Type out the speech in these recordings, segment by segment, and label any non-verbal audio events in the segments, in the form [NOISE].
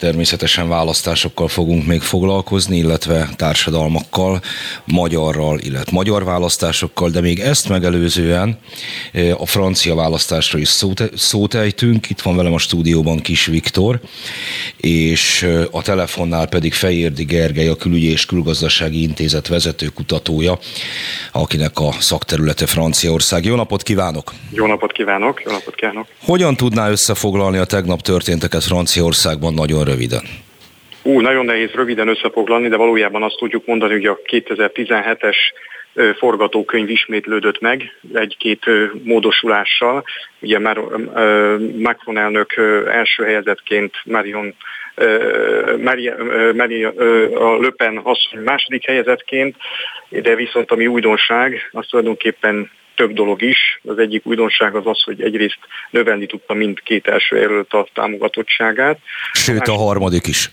Természetesen választásokkal fogunk még foglalkozni, illetve társadalmakkal, magyarral, illetve magyar választásokkal, de még ezt megelőzően eh, a francia választásra is szót, szót ejtünk. Itt van velem a stúdióban Kis Viktor, és eh, a telefonnál pedig Fejérdi Gergely, a Külügyi és Külgazdasági Intézet vezető kutatója, akinek a szakterülete Franciaország. Jó napot kívánok! Jó napot kívánok! Jó napot kívánok! Hogyan tudná összefoglalni a tegnap történteket Franciaországban nagyon röviden? Ú, nagyon nehéz röviden összefoglalni, de valójában azt tudjuk mondani, hogy a 2017-es forgatókönyv ismétlődött meg egy-két módosulással. Ugye már Macron elnök első helyezetként Marion Maria, Maria, a Le Pen asszony második helyezetként, de viszont ami újdonság, az tulajdonképpen több dolog is. Az egyik újdonság az az, hogy egyrészt növelni tudta mindkét első jelölt a támogatottságát. Sőt, a harmadik is.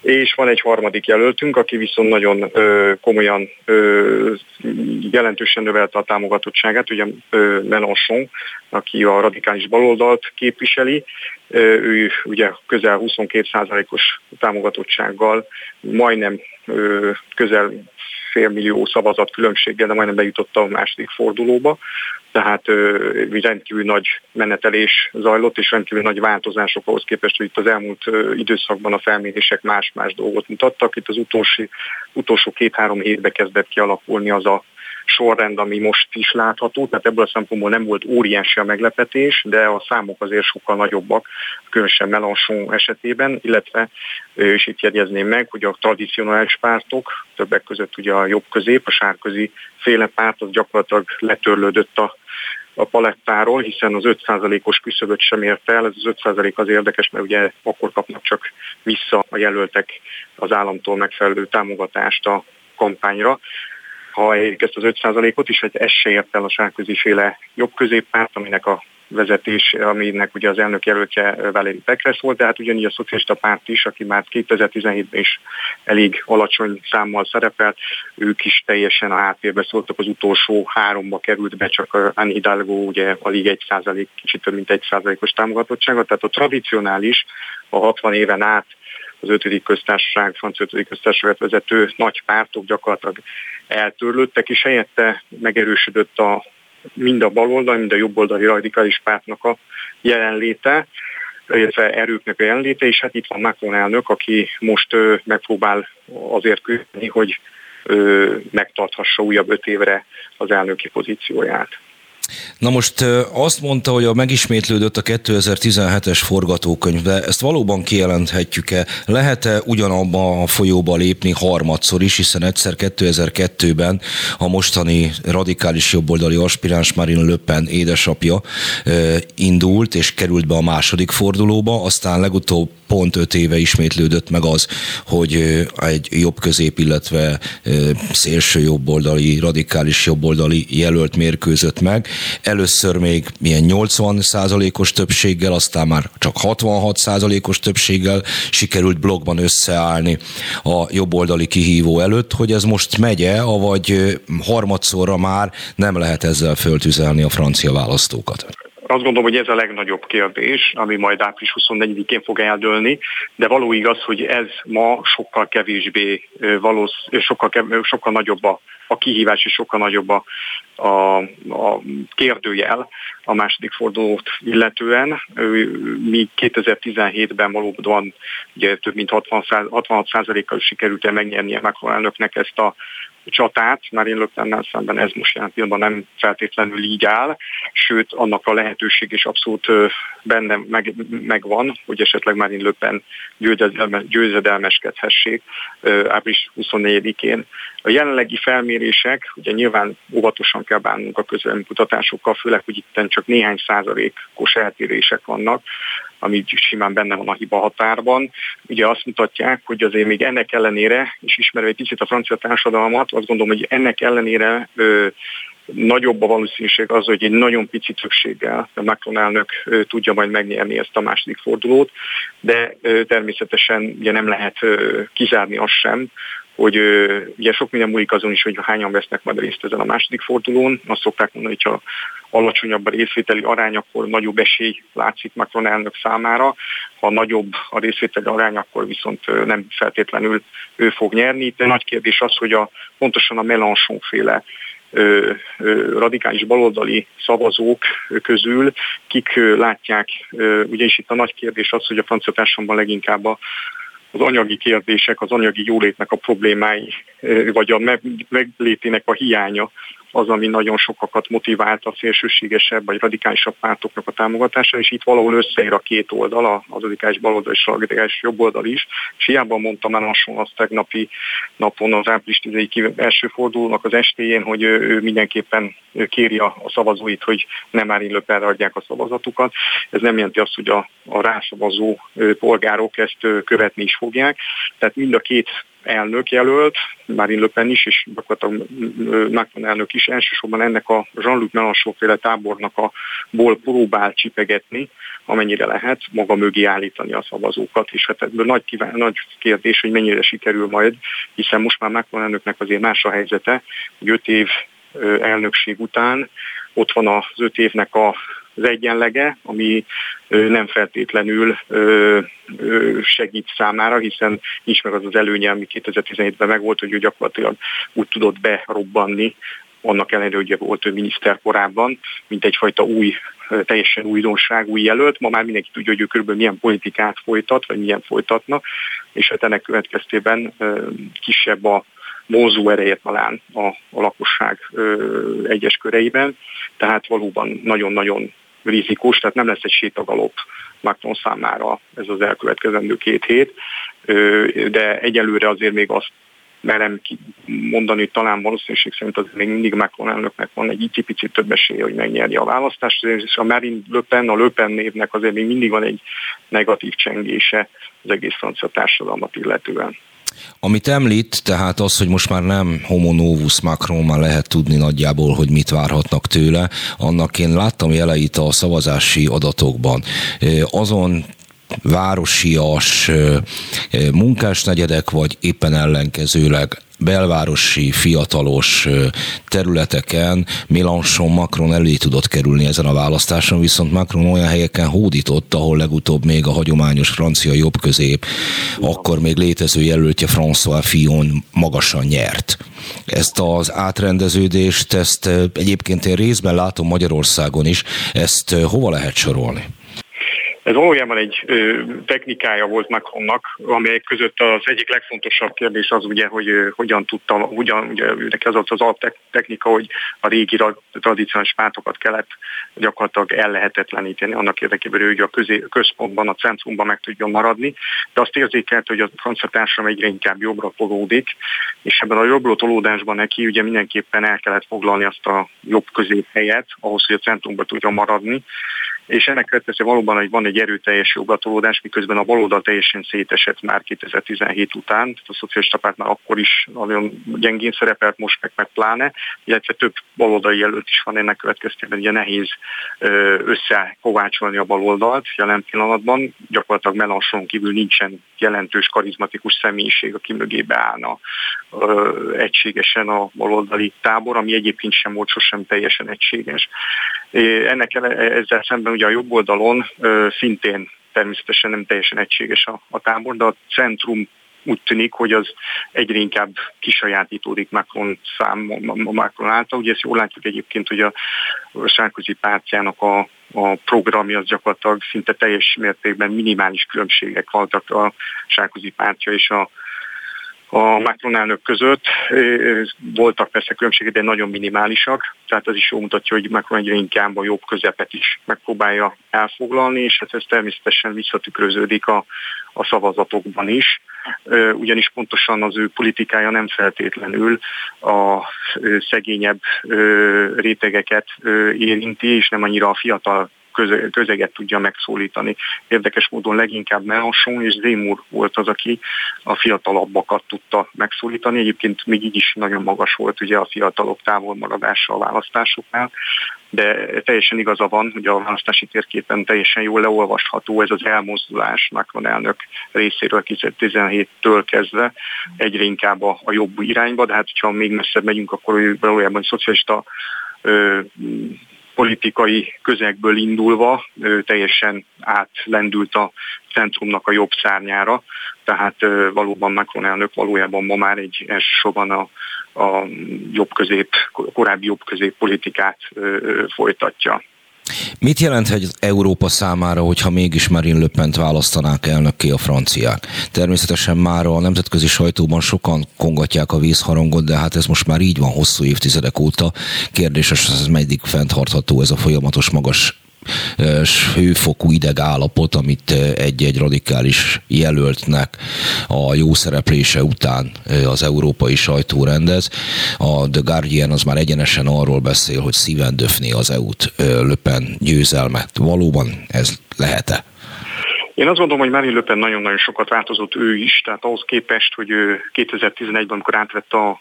És van egy harmadik jelöltünk, aki viszont nagyon ö, komolyan ö, jelentősen növelte a támogatottságát, ugye ö, Mélenchon, aki a radikális baloldalt képviseli. Ö, ő ugye közel 22%-os támogatottsággal majdnem ö, közel félmillió szavazat különbséggel, de majdnem bejutott a második fordulóba. Tehát rendkívül nagy menetelés zajlott, és rendkívül nagy változások ahhoz képest, hogy itt az elmúlt időszakban a felmérések más-más dolgot mutattak. Itt az utolsó, utolsó két-három hétbe kezdett kialakulni az a sorrend, ami most is látható, tehát ebből a szempontból nem volt óriási a meglepetés, de a számok azért sokkal nagyobbak, különösen Melanchon esetében, illetve, és itt jegyezném meg, hogy a tradicionális pártok, többek között ugye a jobb-közép, a sárközi féle párt, az gyakorlatilag letörlődött a a palettáról, hiszen az 5%-os küszöböt sem ért el. Ez az 5% az érdekes, mert ugye akkor kapnak csak vissza a jelöltek az államtól megfelelő támogatást a kampányra ha ezt az 5%-ot is, hogy ez se ért el a sárközi féle jobb középpárt, aminek a vezetés, aminek ugye az elnök jelöltje Valéri Pekres volt, de hát ugyanígy a szocialista párt is, aki már 2017-ben is elég alacsony számmal szerepelt, ők is teljesen a háttérbe szóltak, az utolsó háromba került be, csak Anne Hidalgo ugye alig egy százalék, kicsit több mint egy százalékos támogatottsága, tehát a tradicionális, a 60 éven át az ötödik köztársaság, francia ötödik köztársaság vezető nagy pártok gyakorlatilag eltörlődtek, és helyette megerősödött a, mind a baloldal, mind a jobboldali radikális pártnak a jelenléte, illetve erőknek a jelenléte, és hát itt van Macron elnök, aki most megpróbál azért küzdeni, hogy megtarthassa újabb öt évre az elnöki pozícióját. Na most azt mondta, hogy a megismétlődött a 2017-es forgatókönyv, de ezt valóban kijelenthetjük-e? Lehet-e ugyanabba a folyóba lépni harmadszor is, hiszen egyszer 2002-ben a mostani radikális jobboldali aspiráns Marine Le Pen édesapja indult és került be a második fordulóba, aztán legutóbb pont öt éve ismétlődött meg az, hogy egy jobb közép, illetve szélső jobboldali, radikális jobboldali jelölt mérkőzött meg. Először még milyen 80 százalékos többséggel, aztán már csak 66 százalékos többséggel sikerült blogban összeállni a jobboldali kihívó előtt, hogy ez most megye, avagy harmadszorra már nem lehet ezzel föltüzelni a francia választókat. Azt gondolom, hogy ez a legnagyobb kérdés, ami majd április 24-én fog eldőlni, de való igaz, hogy ez ma sokkal kevésbé valósz, sokkal, sokkal nagyobb a, a kihívás és sokkal nagyobb a, a, a kérdőjel a második fordulót illetően. Mi 2017-ben valóban ugye több mint 60, 66%-kal sikerült el megnyernie Macron elnöknek ezt a csatát, már én löktennel szemben ez most jelen pillanatban nem feltétlenül így áll, sőt annak a lehetőség is abszolút benne meg, megvan, hogy esetleg már Le Pen győzedelmeskedhessék április 24-én. A jelenlegi felmérések, ugye nyilván óvatosan kell bánnunk a kutatásokkal, főleg, hogy itt csak néhány százalékos eltérések vannak, ami simán benne van a hiba határban. Ugye azt mutatják, hogy azért még ennek ellenére, és ismerve egy picit a francia társadalmat, azt gondolom, hogy ennek ellenére ö, nagyobb a valószínűség az, hogy egy nagyon pici többséggel a Macron elnök tudja majd megnyerni ezt a második fordulót, de természetesen ugye nem lehet kizárni azt sem, hogy ugye sok minden múlik azon is, hogy hányan vesznek majd részt ezen a második fordulón. Azt szokták mondani, hogy ha alacsonyabb a részvételi arány, akkor nagyobb esély látszik Macron elnök számára. Ha nagyobb a részvételi arány, akkor viszont nem feltétlenül ő fog nyerni. De nagy kérdés az, hogy a, pontosan a Mélenchon féle radikális baloldali szavazók közül, kik látják, ö, ugye is itt a nagy kérdés az, hogy a francia társadalomban leginkább a az anyagi kérdések, az anyagi jólétnek a problémái, vagy a meglétének a hiánya az, ami nagyon sokakat motivált a szélsőségesebb vagy radikálisabb pártoknak a támogatása, és itt valahol összeér a két oldal, az radikális baloldal és a radikális jobb oldal is, és hiába mondtam már hasonló azt tegnapi napon az április 10 első fordulónak az estéjén, hogy ő mindenképpen kéri a, szavazóit, hogy nem már Löpenre adják a szavazatukat. Ez nem jelenti azt, hogy a, a rászavazó polgárok ezt követni is fogják. Tehát mind a két elnök jelölt, Marine Le Pen is, és gyakorlatilag Macron elnök is. Elsősorban ennek a Jean-Luc Mélenchon féle tábornak a ból próbál csipegetni, amennyire lehet, maga mögé állítani a szavazókat, és hát ebből nagy, kíván, nagy kérdés, hogy mennyire sikerül majd, hiszen most már Macron elnöknek azért más a helyzete, hogy öt év elnökség után ott van az öt évnek a az egyenlege, ami nem feltétlenül segít számára, hiszen nincs meg az az előnye, ami 2017-ben megvolt, hogy ő gyakorlatilag úgy tudott berobbanni, annak ellenére, hogy volt ő miniszter korábban, mint egyfajta új, teljesen újdonság, új jelölt. Ma már mindenki tudja, hogy ő körülbelül milyen politikát folytat, vagy milyen folytatna, és hát ennek következtében kisebb a vonzó ereje talán a, a lakosság ö, egyes köreiben, tehát valóban nagyon-nagyon rizikós, tehát nem lesz egy sétagalop Macron számára ez az elkövetkezendő két hét, de egyelőre azért még azt merem mondani, hogy talán valószínűség szerint az még mindig Macron elnöknek van egy icipicit több esélye, hogy megnyerje a választást, és a Marine Le Pen, a Le Pen névnek azért még mindig van egy negatív csengése az egész francia társadalmat illetően. Amit említ, tehát az, hogy most már nem homo novus Macron, már lehet tudni nagyjából, hogy mit várhatnak tőle, annak én láttam jeleit a szavazási adatokban. Azon városias munkásnegyedek, vagy éppen ellenkezőleg belvárosi, fiatalos területeken Mélenchon Macron elé tudott kerülni ezen a választáson, viszont Macron olyan helyeken hódított, ahol legutóbb még a hagyományos francia jobbközép, akkor még létező jelöltje François Fillon magasan nyert. Ezt az átrendeződést, ezt egyébként én részben látom Magyarországon is, ezt hova lehet sorolni? Ez valójában egy technikája volt Macronnak, amelyek között az egyik legfontosabb kérdés az ugye, hogy hogyan tudta, hogyan, ugye neki az az alaptechnika, hogy a régi tradicionális pártokat kellett gyakorlatilag ellehetetleníteni annak érdekében, hogy a közé, központban, a centrumban meg tudjon maradni, de azt érzékelt, hogy a francia társadalom egyre inkább jobbra tolódik, és ebben a jobbra tolódásban neki ugye mindenképpen el kellett foglalni azt a jobb közép helyet, ahhoz, hogy a centrumban tudjon maradni, és ennek következtében valóban hogy van egy erőteljes jogatolódás, miközben a baloldal teljesen szétesett már 2017 után, tehát a szocialista párt már akkor is nagyon gyengén szerepelt, most meg, meg pláne, illetve több baloldali jelölt is van ennek következtében, ugye nehéz összekovácsolni a baloldalt jelen pillanatban, gyakorlatilag Melanchon kívül nincsen jelentős karizmatikus személyiség, aki mögébe állna egységesen a baloldali tábor, ami egyébként sem volt sosem teljesen egységes. Ennek ezzel szemben ugye a jobb oldalon szintén természetesen nem teljesen egységes a, a tábor, de a centrum úgy tűnik, hogy az egyre inkább kisajátítódik Macron szám, Macron által. Ugye ezt jól látjuk egyébként, hogy a Sárközi pártjának a, a programja az gyakorlatilag szinte teljes mértékben minimális különbségek voltak a Sárközi pártja és a a Macron elnök között. Voltak persze különbségek, de nagyon minimálisak, tehát az is jól mutatja, hogy Macron egyre inkább a jobb közepet is megpróbálja elfoglalni, és hát ez természetesen visszatükröződik a, a szavazatokban is, ugyanis pontosan az ő politikája nem feltétlenül a szegényebb rétegeket érinti, és nem annyira a fiatal közeget tudja megszólítani. Érdekes módon leginkább Mélenchon és Zemmour volt az, aki a fiatalabbakat tudta megszólítani. Egyébként még így is nagyon magas volt ugye a fiatalok távolmaradása a választásoknál, de teljesen igaza van, hogy a választási térképen teljesen jól leolvasható ez az elmozdulás Macron elnök részéről 2017-től kezdve egyre inkább a, a jobb irányba, de hát ha még messzebb megyünk, akkor valójában szocialista politikai közegből indulva teljesen átlendült a centrumnak a jobb szárnyára, tehát valóban Macron elnök valójában ma már egy elsősorban a, a jobb közép, korábbi jobb közép politikát folytatja. Mit jelenthet az Európa számára, hogyha mégis Marine Le Pen-t választanák elnökké a franciák? Természetesen már a nemzetközi sajtóban sokan kongatják a vízharangot, de hát ez most már így van hosszú évtizedek óta. Kérdéses, ez meddig fenntartható ez a folyamatos magas hőfokú ideg állapot, amit egy-egy radikális jelöltnek a jó szereplése után az európai sajtó rendez. A The Guardian az már egyenesen arról beszél, hogy szíven döfni az EU-t Löpen győzelmet. Valóban ez lehet-e? Én azt gondolom, hogy Marine Le Pen nagyon-nagyon sokat változott ő is, tehát ahhoz képest, hogy 2011-ben, amikor átvette a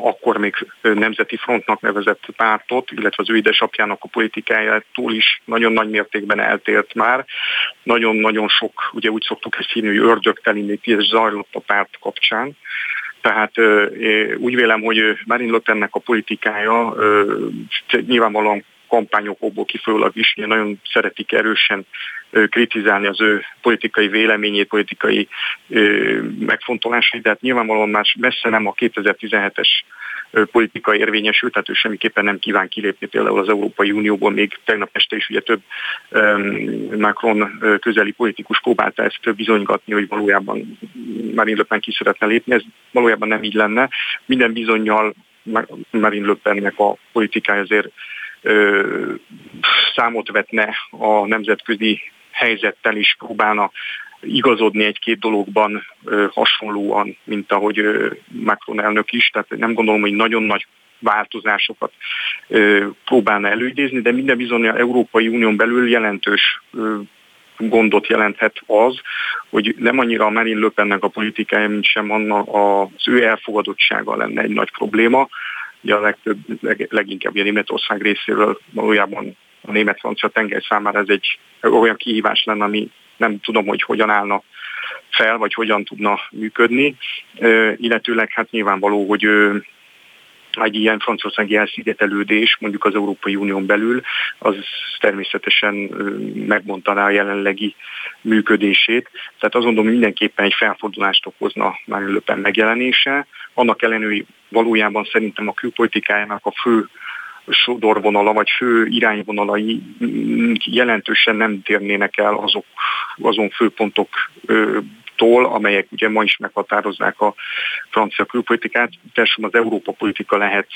akkor még Nemzeti Frontnak nevezett pártot, illetve az ő édesapjának a politikájától is nagyon nagy mértékben eltért már. Nagyon-nagyon sok, ugye úgy szoktuk ezt hívni, hogy ördögteli még zajlott a párt kapcsán. Tehát úgy vélem, hogy Marine Le Pennek a politikája nyilvánvalóan kampányokból kifolyólag is nagyon szeretik erősen kritizálni az ő politikai véleményét, politikai megfontolásait, de hát nyilvánvalóan már messze nem a 2017-es politika érvényesült, tehát ő semmiképpen nem kíván kilépni például az Európai Unióból, még tegnap este is ugye több Macron közeli politikus próbálta ezt bizonygatni, hogy valójában Marine Le Pen ki szeretne lépni, ez valójában nem így lenne. Minden bizonyal Marine Le Pennek a politikája azért számot vetne a nemzetközi helyzettel is próbálna igazodni egy-két dologban hasonlóan, mint ahogy Macron elnök is. Tehát nem gondolom, hogy nagyon nagy változásokat próbálna előidézni, de minden bizony a Európai Unión belül jelentős gondot jelenthet az, hogy nem annyira a Marine Le Pennek a politikája, mint sem annak az ő elfogadottsága lenne egy nagy probléma. Ugye a legtöbb, leg, leginkább a Németország részéről valójában a német-francia tenger számára ez egy olyan kihívás lenne, ami nem tudom, hogy hogyan állna fel, vagy hogyan tudna működni, illetőleg hát nyilvánvaló, hogy egy ilyen franciaországi elszigetelődés mondjuk az Európai Unión belül, az természetesen megmondaná a jelenlegi működését. Tehát azt gondolom, mindenképpen egy felfordulást okozna már előppen megjelenése. Annak ellenőri valójában szerintem a külpolitikájának a fő sodorvonala vagy fő irányvonalai jelentősen nem térnének el azok, azon főpontoktól, amelyek ugye ma is meghatározzák a francia külpolitikát. Teljesen az Európa politika lehet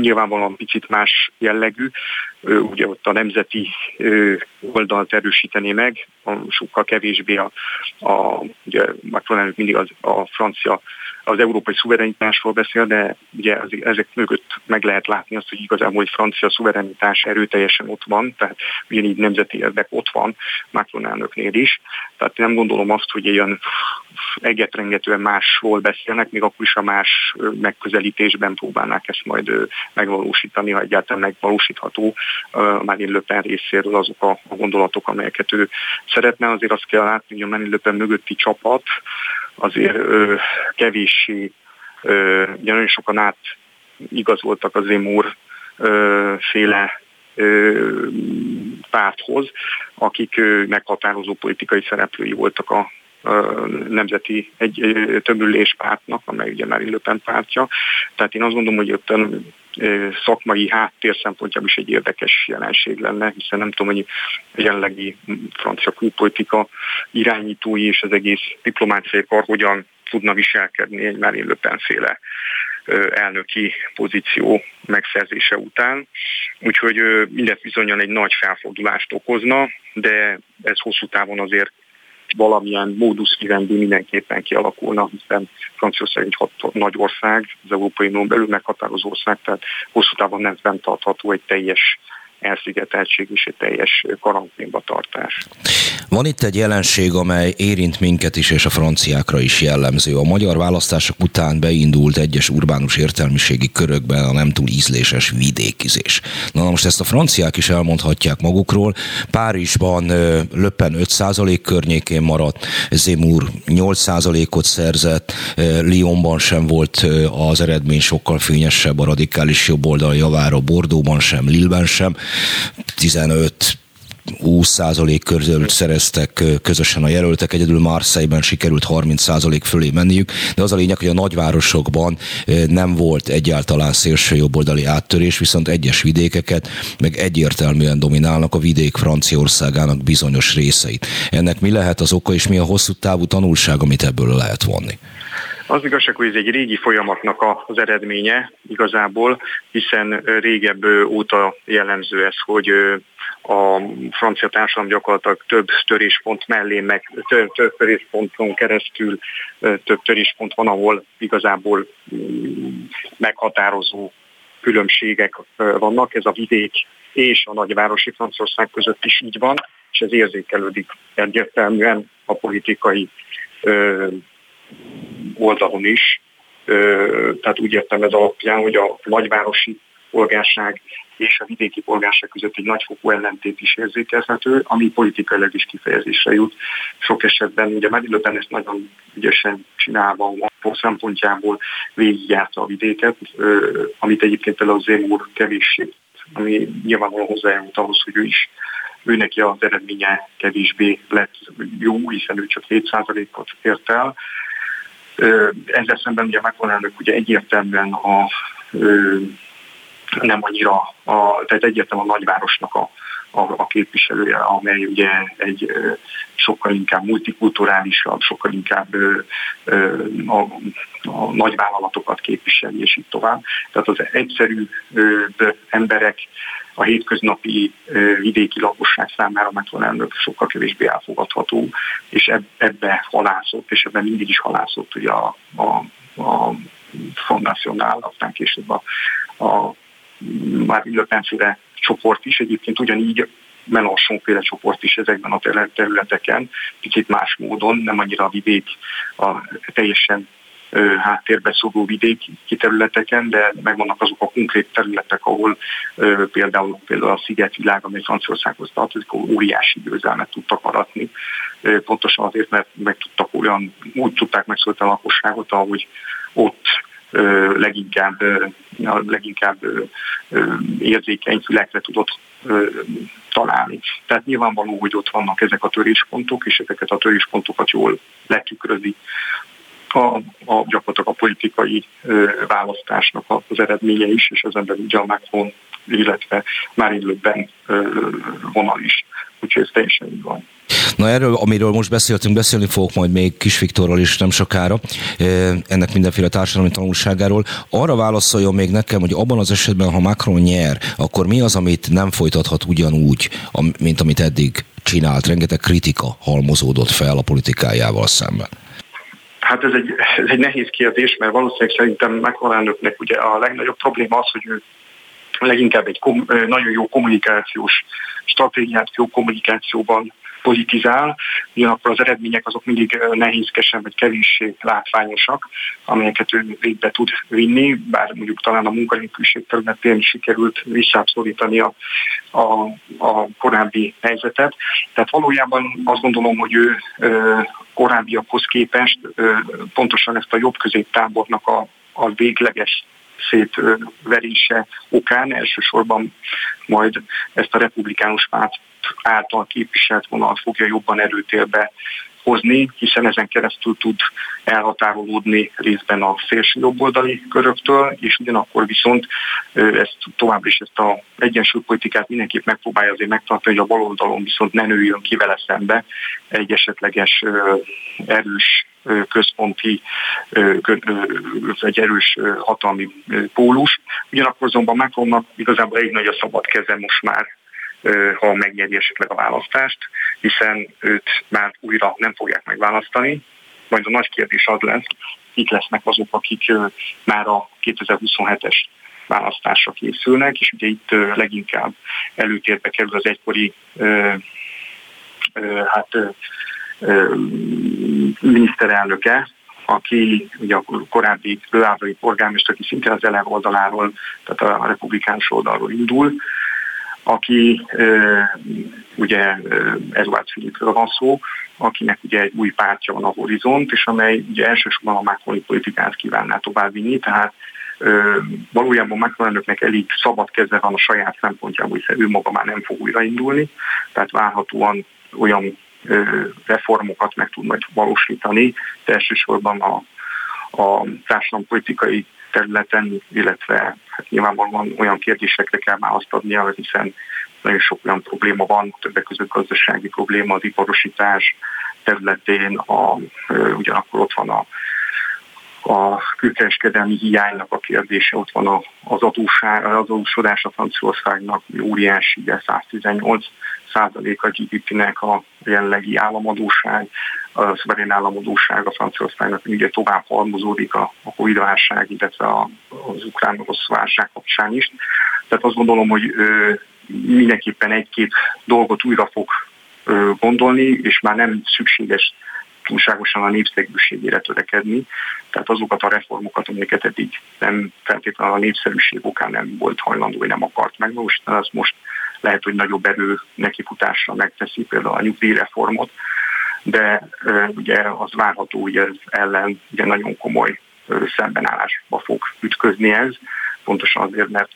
nyilvánvalóan picit más jellegű, ugye ott a nemzeti oldalt erősítené meg, sokkal kevésbé a, a ugye Macron mindig az, a francia az európai szuverenitásról beszél, de ugye ezek mögött meg lehet látni azt, hogy igazából egy francia szuverenitás erőteljesen ott van, tehát ugyanígy nemzeti érdek ott van Macron elnöknél is. Tehát nem gondolom azt, hogy ilyen egetrengetően másról beszélnek, még akkor is a más megközelítésben próbálnák ezt majd megvalósítani, ha egyáltalán megvalósítható már Le Pen részéről azok a gondolatok, amelyeket ő szeretne. Azért azt kell látni, hogy a Pen mögötti csapat azért ö, kevéssé, ö, ugye nagyon sokan át igazoltak az Émúr féle ö, párthoz, akik ö, meghatározó politikai szereplői voltak a, nemzeti egy, többülés pártnak, amely ugye már Le pártja. Tehát én azt gondolom, hogy ott szakmai háttér szempontjából is egy érdekes jelenség lenne, hiszen nem tudom, hogy a jelenlegi francia külpolitika irányítói és az egész diplomáciai kar hogyan tudna viselkedni egy már Le féle elnöki pozíció megszerzése után. Úgyhogy mindez bizonyan egy nagy felfordulást okozna, de ez hosszú távon azért valamilyen módusz vivendi mindenképpen kialakulna, hiszen Franciaország egy hat, nagy ország, az Európai Unión belül meghatározó ország, tehát hosszú távon nem fenntartható egy teljes elszigeteltség és egy teljes karanténba tartás. Van itt egy jelenség, amely érint minket is, és a franciákra is jellemző. A magyar választások után beindult egyes urbánus értelmiségi körökben a nem túl ízléses vidékizés. Na, na most ezt a franciák is elmondhatják magukról. Párizsban Löppen 5% környékén maradt, Zemur 8%-ot szerzett, Lyonban sem volt az eredmény sokkal fényesebb a radikális jobboldal javára, Bordóban sem, Lilleben sem. 15 20% körül szereztek közösen a jelöltek, egyedül Marseille-ben sikerült 30% fölé menniük, de az a lényeg, hogy a nagyvárosokban nem volt egyáltalán szélső jobboldali áttörés, viszont egyes vidékeket meg egyértelműen dominálnak a vidék Franciaországának bizonyos részeit. Ennek mi lehet az oka, és mi a hosszú távú tanulság, amit ebből lehet vonni? Az igazság, hogy ez egy régi folyamatnak az eredménye igazából, hiszen régebb óta jellemző ez, hogy a francia társadalom gyakorlatilag több töréspont mellé, meg több, több törésponton keresztül több töréspont van, ahol igazából mm, meghatározó különbségek vannak. Ez a vidék és a nagyvárosi Franciaország között is így van, és ez érzékelődik egyértelműen a politikai oldalon is. Tehát úgy értem ez alapján, hogy a nagyvárosi polgárság és a vidéki polgárság között egy nagyfokú ellentét is érzékelhető, ami politikailag is kifejezésre jut. Sok esetben ugye Marine ezt nagyon ügyesen csinálva a szempontjából végigjárta a vidéket, amit egyébként például az úr kevéssé, ami nyilvánvalóan hozzájárult ahhoz, hogy ő is ő neki az eredménye kevésbé lett jó, hiszen ő csak 7%-ot ért el. Ezzel szemben ugye elnök ugye egyértelműen a nem annyira, a, tehát egyértelműen a nagyvárosnak a, a, a képviselője, amely ugye egy sokkal inkább multikulturálisabb, sokkal inkább a, a nagyvállalatokat képviseli, és így tovább. Tehát az egyszerű emberek, a hétköznapi vidéki lakosság számára elnök sokkal kevésbé elfogadható, és ebbe halászott, és ebben mindig is halászott ugye a, a, a Front National, aztán később a, a már Le csoport is, egyébként ugyanígy Melanchon féle csoport is ezekben a területeken, kicsit más módon, nem annyira a vidék, a teljesen háttérbe szóló vidéki területeken, de megvannak azok a konkrét területek, ahol például, például a szigetvilág, amely Franciaországhoz tartozik, óriási győzelmet tudtak aratni. Pontosan azért, mert meg tudtak olyan, úgy tudták megszólítani a lakosságot, ahogy ott leginkább, leginkább érzékeny fülekre tudott találni. Tehát nyilvánvaló, hogy ott vannak ezek a töréspontok, és ezeket a töréspontokat jól letükrözi a, a gyakorlatilag a politikai ö, választásnak az eredménye is, és ezen belül ugye a Macron, illetve már időben vonal is. Úgyhogy ez teljesen így van. Na erről, amiről most beszéltünk, beszélni fogok majd még Kis Viktorral is nem sokára, ennek mindenféle társadalmi tanulságáról. Arra válaszoljon még nekem, hogy abban az esetben, ha Macron nyer, akkor mi az, amit nem folytathat ugyanúgy, mint amit eddig csinált? Rengeteg kritika halmozódott fel a politikájával szemben. Hát ez egy, ez egy nehéz kérdés, mert valószínűleg szerintem Macron elnöknek ugye a legnagyobb probléma az, hogy ő leginkább egy kom, nagyon jó kommunikációs stratégiát, jó kommunikációban politizál, ugyanakkor az eredmények azok mindig nehézkesen vagy kevéssé látványosak, amelyeket ő végbe tud vinni, bár mondjuk talán a munkanélküliség területén sikerült visszábszorítani a, a, a korábbi helyzetet. Tehát valójában azt gondolom, hogy ő korábbiakhoz képest pontosan ezt a jobb középtábornak a, a végleges szétverése okán elsősorban majd ezt a republikánus párt által képviselt vonalat fogja jobban erőtérbe hozni, hiszen ezen keresztül tud elhatárolódni részben a szélső jobboldali köröktől, és ugyanakkor viszont ezt továbbra is ezt a egyensúlypolitikát mindenképp megpróbálja azért megtartani, hogy a baloldalon viszont ne nőjön ki vele szembe egy esetleges erős központi, egy erős hatalmi pólus. Ugyanakkor azonban Macronnak igazából egy nagy a szabad keze most már ha megnyeri esetleg a választást, hiszen őt már újra nem fogják megválasztani. Majd a nagy kérdés az lesz, itt lesznek azok, akik már a 2027-es választásra készülnek, és ugye itt leginkább előtérbe kerül az egykori hát, miniszterelnöke, aki ugye a korábbi lőávrai polgármester, aki szintén az elem oldaláról, tehát a republikánus oldalról indul, aki ugye Eduard Philipről van szó, akinek ugye egy új pártja van a Horizont, és amely ugye elsősorban a Macroni politikát kívánná továbbvinni, tehát valójában Macron elnöknek elég szabad keze van a saját szempontjából, hiszen ő maga már nem fog újraindulni, tehát várhatóan olyan reformokat meg tud majd valósítani, de elsősorban a, a társadalompolitikai területen, illetve hát nyilvánvalóan olyan kérdésekre kell már azt adnia, hiszen nagyon sok olyan probléma van, többek között gazdasági probléma, az iparosítás területén, a, ugyanakkor ott van a a külkereskedelmi hiánynak a kérdése, ott van az adóság, az adósodás a Franciaországnak óriási, ugye 118 százalék a GDP-nek a jelenlegi államadóság, a szuverén államadóság a Franciaországnak ugye tovább halmozódik a, a Covid-válság, illetve a, az ukrán-orosz válság kapcsán is. Tehát azt gondolom, hogy ö, mindenképpen egy-két dolgot újra fog ö, gondolni, és már nem szükséges túlságosan a népszerűségére törekedni. Tehát azokat a reformokat, amiket eddig nem feltétlenül a népszerűség okán nem volt hajlandó, vagy nem akart megvalósítani, az most lehet, hogy nagyobb erő nekifutásra megteszi, például a nyugdíjreformot, de ugye az várható, hogy ez ellen ugye nagyon komoly szembenállásba fog ütközni ez, pontosan azért, mert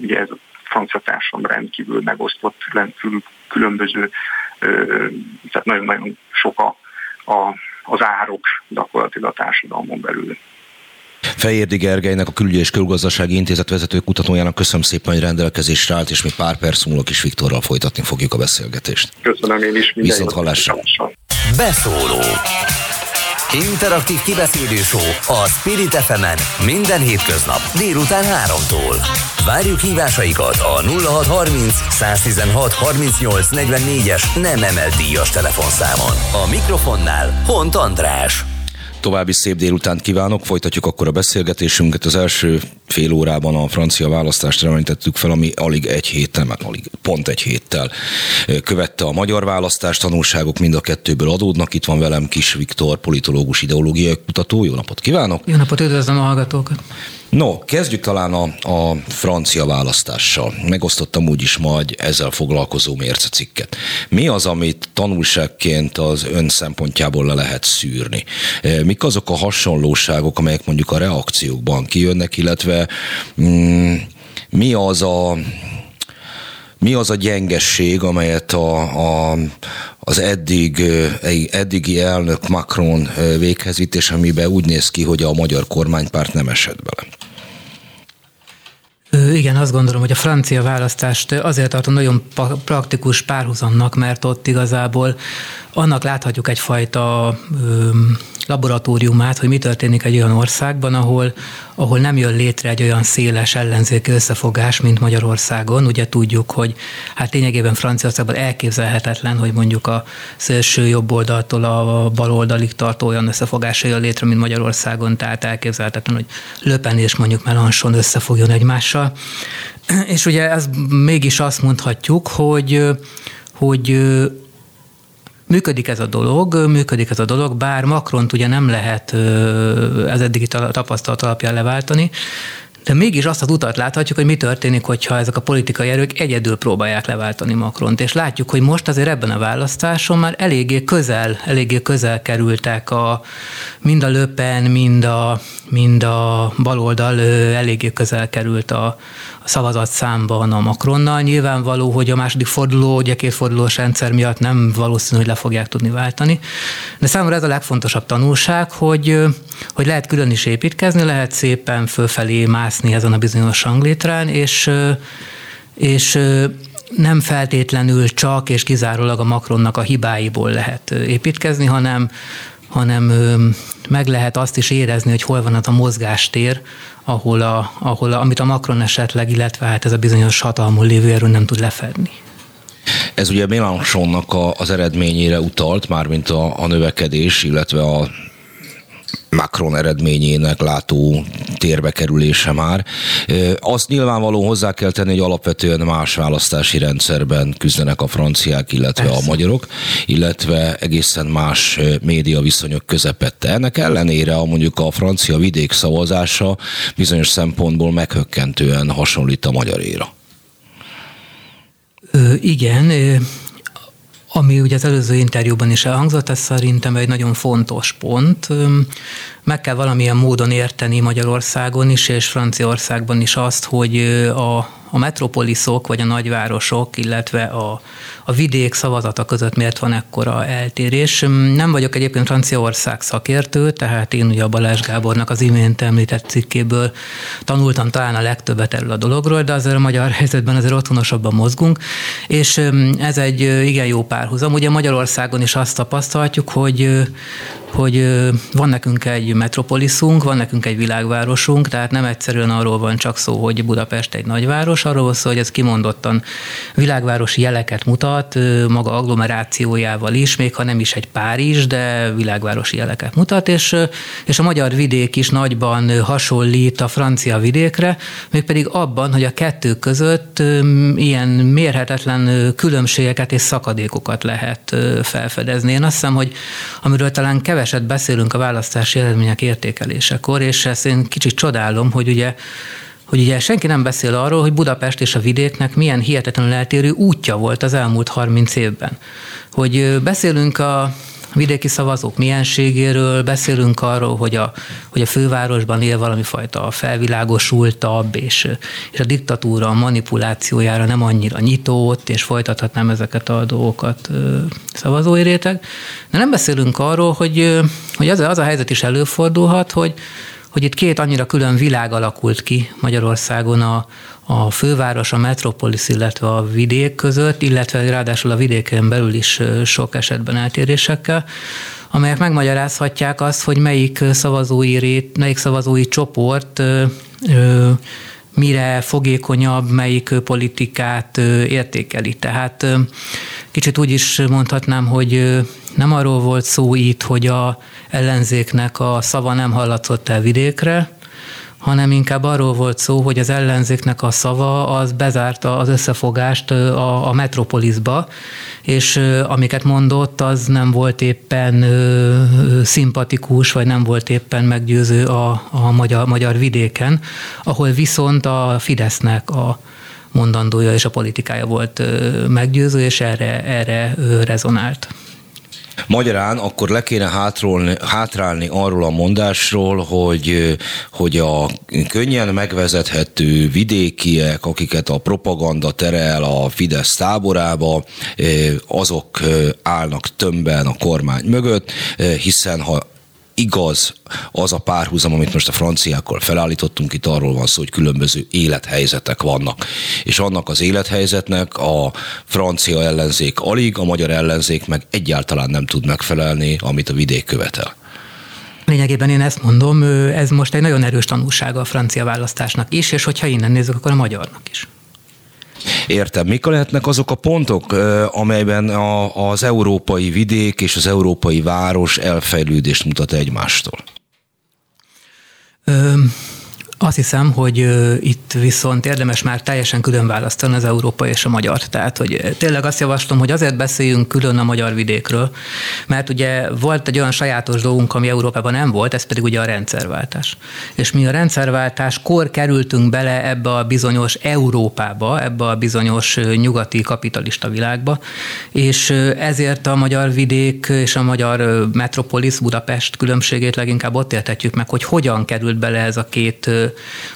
ugye ez a francia társadalom rendkívül megosztott, rendkívül különböző, tehát nagyon-nagyon sok a, a, az árok gyakorlatilag a társadalmon belül. Fejérdi Gergelynek, a Külügyi és Külgazdasági Intézet vezető kutatójának köszönöm szépen, hogy rendelkezésre állt, és mi pár perc múlva is Viktorral folytatni fogjuk a beszélgetést. Köszönöm én is. Viszont hallásra. Beszóló. Interaktív kibeszélő show a Spirit fm minden hétköznap délután 3-tól. Várjuk hívásaikat a 0630 116 38 44-es nem emelt díjas telefonszámon. A mikrofonnál Hont András. További szép délutánt kívánok, folytatjuk akkor a beszélgetésünket. Az első fél órában a francia választást reméltettük fel, ami alig egy héttel, alig pont egy héttel követte a magyar választást. Tanulságok mind a kettőből adódnak. Itt van velem Kis Viktor, politológus, ideológiai kutató. Jó napot kívánok! Jó napot, üdvözlöm a hallgatókat! No, kezdjük talán a, a francia választással. Megosztottam úgyis majd ezzel foglalkozó mércecikket. Mi az, amit tanulságként az ön szempontjából le lehet szűrni? E, mik azok a hasonlóságok, amelyek mondjuk a reakciókban kijönnek, illetve mm, mi az a mi az a gyengesség, amelyet a, a, az eddig, eddigi elnök Macron véghez vitt, és amiben úgy néz ki, hogy a magyar kormánypárt nem esett bele? Igen, azt gondolom, hogy a francia választást azért tartom nagyon praktikus párhuzamnak, mert ott igazából annak láthatjuk egyfajta laboratóriumát, hogy mi történik egy olyan országban, ahol, ahol nem jön létre egy olyan széles ellenzéki összefogás, mint Magyarországon. Ugye tudjuk, hogy hát lényegében Franciaországban elképzelhetetlen, hogy mondjuk a szélső jobb oldaltól a bal oldalig tartó olyan összefogás jön létre, mint Magyarországon, tehát elképzelhetetlen, hogy Löpen és mondjuk Melanchon összefogjon egymással. És ugye ez mégis azt mondhatjuk, hogy hogy Működik ez a dolog, működik ez a dolog, bár Macron ugye nem lehet ez eddigi tapasztalat alapján leváltani, de mégis azt az utat láthatjuk, hogy mi történik, hogyha ezek a politikai erők egyedül próbálják leváltani Macront. És látjuk, hogy most azért ebben a választáson már eléggé közel, eléggé közel kerültek a, mind a Löpen, mind a, mind a baloldal eléggé közel került a, a szavazat számban a Macronnal. Nyilvánvaló, hogy a második forduló, ugye két fordulós rendszer miatt nem valószínű, hogy le fogják tudni váltani. De számomra ez a legfontosabb tanulság, hogy, hogy lehet külön is építkezni, lehet szépen fölfelé mászni ezen a bizonyos ranglétrán, és, és nem feltétlenül csak és kizárólag a Macronnak a hibáiból lehet építkezni, hanem hanem meg lehet azt is érezni, hogy hol van az a mozgástér, ahol, a, ahol a, amit a Macron esetleg, illetve hát ez a bizonyos hatalmon lévő erő nem tud lefedni. Ez ugye Mélenchonnak a, az eredményére utalt, mármint a, a növekedés, illetve a Macron eredményének látó térbe kerülése már. Azt nyilvánvaló hozzá kell tenni, hogy alapvetően más választási rendszerben küzdenek a franciák, illetve Persze. a magyarok, illetve egészen más média viszonyok közepette. Ennek ellenére a mondjuk a francia vidék szavazása bizonyos szempontból meghökkentően hasonlít a magyaréra. Ö, igen, ami ugye az előző interjúban is elhangzott, ez szerintem egy nagyon fontos pont. Meg kell valamilyen módon érteni Magyarországon is és Franciaországban is azt, hogy a a metropoliszok vagy a nagyvárosok, illetve a, a vidék szavazata között miért van ekkora eltérés. Nem vagyok egyébként Franciaország szakértő, tehát én ugye a Balázs Gábornak az imént említett cikkéből tanultam talán a legtöbbet erről a dologról, de azért a magyar helyzetben azért otthonosabban mozgunk, és ez egy igen jó párhuzam. Ugye Magyarországon is azt tapasztalhatjuk, hogy hogy van nekünk egy metropoliszunk, van nekünk egy világvárosunk, tehát nem egyszerűen arról van csak szó, hogy Budapest egy nagyváros, arról van szó, hogy ez kimondottan világvárosi jeleket mutat, maga agglomerációjával is, még ha nem is egy Párizs, de világvárosi jeleket mutat, és, és a magyar vidék is nagyban hasonlít a francia vidékre, mégpedig abban, hogy a kettő között ilyen mérhetetlen különbségeket és szakadékokat lehet felfedezni. Én azt hiszem, hogy amiről talán keveset beszélünk a választási eredmények értékelésekor, és ezt én kicsit csodálom, hogy ugye hogy ugye senki nem beszél arról, hogy Budapest és a vidéknek milyen hihetetlenül eltérő útja volt az elmúlt 30 évben. Hogy beszélünk a vidéki szavazók mienségéről, beszélünk arról, hogy a, hogy a fővárosban él valami fajta felvilágosultabb, és, és a diktatúra a manipulációjára nem annyira nyitott, és folytathatnám ezeket a dolgokat szavazói réteg. De nem beszélünk arról, hogy, hogy az, az a helyzet is előfordulhat, hogy, hogy itt két annyira külön világ alakult ki Magyarországon a, a főváros, a metropolis, illetve a vidék között, illetve ráadásul a vidéken belül is sok esetben eltérésekkel, amelyek megmagyarázhatják azt, hogy melyik szavazói, rét, melyik szavazói csoport ö, ö, mire fogékonyabb, melyik politikát értékeli. Tehát kicsit úgy is mondhatnám, hogy nem arról volt szó itt, hogy a ellenzéknek a szava nem hallatszott el vidékre, hanem inkább arról volt szó, hogy az ellenzéknek a szava az bezárta az összefogást a, a metropolisba, és amiket mondott, az nem volt éppen szimpatikus, vagy nem volt éppen meggyőző a, a magyar, magyar vidéken, ahol viszont a Fidesznek a mondandója és a politikája volt meggyőző, és erre, erre rezonált. Magyarán akkor le kéne hátrolni, hátrálni arról a mondásról, hogy, hogy a könnyen megvezethető vidékiek, akiket a propaganda terel a Fidesz táborába, azok állnak tömbben a kormány mögött, hiszen ha igaz az a párhuzam, amit most a franciákkal felállítottunk, itt arról van szó, hogy különböző élethelyzetek vannak. És annak az élethelyzetnek a francia ellenzék alig, a magyar ellenzék meg egyáltalán nem tud megfelelni, amit a vidék követel. Lényegében én ezt mondom, ez most egy nagyon erős tanulsága a francia választásnak is, és hogyha innen nézzük, akkor a magyarnak is. Értem. Mik lehetnek azok a pontok, amelyben a, az európai vidék és az európai város elfejlődést mutat egymástól? Azt hiszem, hogy itt viszont érdemes már teljesen külön választani az európai és a magyar. Tehát, hogy tényleg azt javaslom, hogy azért beszéljünk külön a magyar vidékről, mert ugye volt egy olyan sajátos dolgunk, ami Európában nem volt, ez pedig ugye a rendszerváltás. És mi a rendszerváltás kor kerültünk bele ebbe a bizonyos Európába, ebbe a bizonyos nyugati kapitalista világba, és ezért a magyar vidék és a magyar metropolis, Budapest különbségét leginkább ott értetjük meg, hogy hogyan került bele ez a két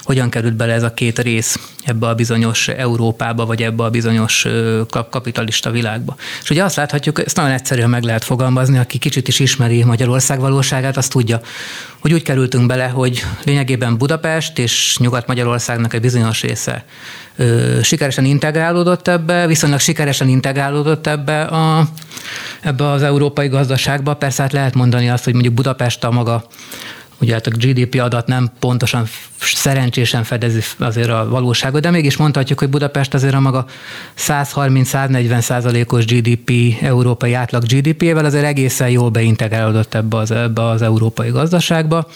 hogyan került bele ez a két rész ebbe a bizonyos Európába, vagy ebbe a bizonyos kapitalista világba. És ugye azt láthatjuk, ezt nagyon egyszerűen meg lehet fogalmazni, aki kicsit is ismeri Magyarország valóságát, azt tudja, hogy úgy kerültünk bele, hogy lényegében Budapest és Nyugat-Magyarországnak egy bizonyos része sikeresen integrálódott ebbe, viszonylag sikeresen integrálódott ebbe, a, ebbe az európai gazdaságba. Persze hát lehet mondani azt, hogy mondjuk Budapest a maga ugye hát a GDP adat nem pontosan szerencsésen fedezi azért a valóságot, de mégis mondhatjuk, hogy Budapest azért a maga 130-140 százalékos GDP, európai átlag GDP-vel azért egészen jól beintegrálódott ebbe az, ebbe az európai gazdaságba.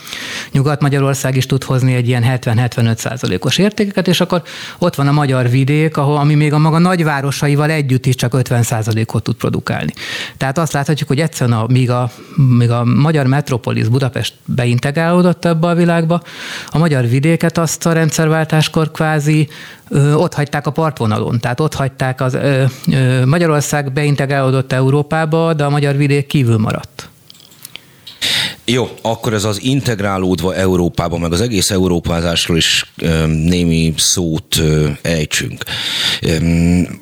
Nyugat-Magyarország is tud hozni egy ilyen 70-75 százalékos értékeket, és akkor ott van a magyar vidék, ahol, ami még a maga nagyvárosaival együtt is csak 50 százalékot tud produkálni. Tehát azt láthatjuk, hogy egyszerűen a, míg, a, míg a magyar metropolis Budapest beintegrálódott ebbe a világba, a magyar vidéket azt a rendszerváltáskor kvázi ö, ott hagyták a partvonalon. Tehát ott hagyták az ö, ö, Magyarország beintegrálódott Európába, de a magyar vidék kívül maradt. Jó, akkor ez az integrálódva Európába, meg az egész európázásról is némi szót ejtsünk.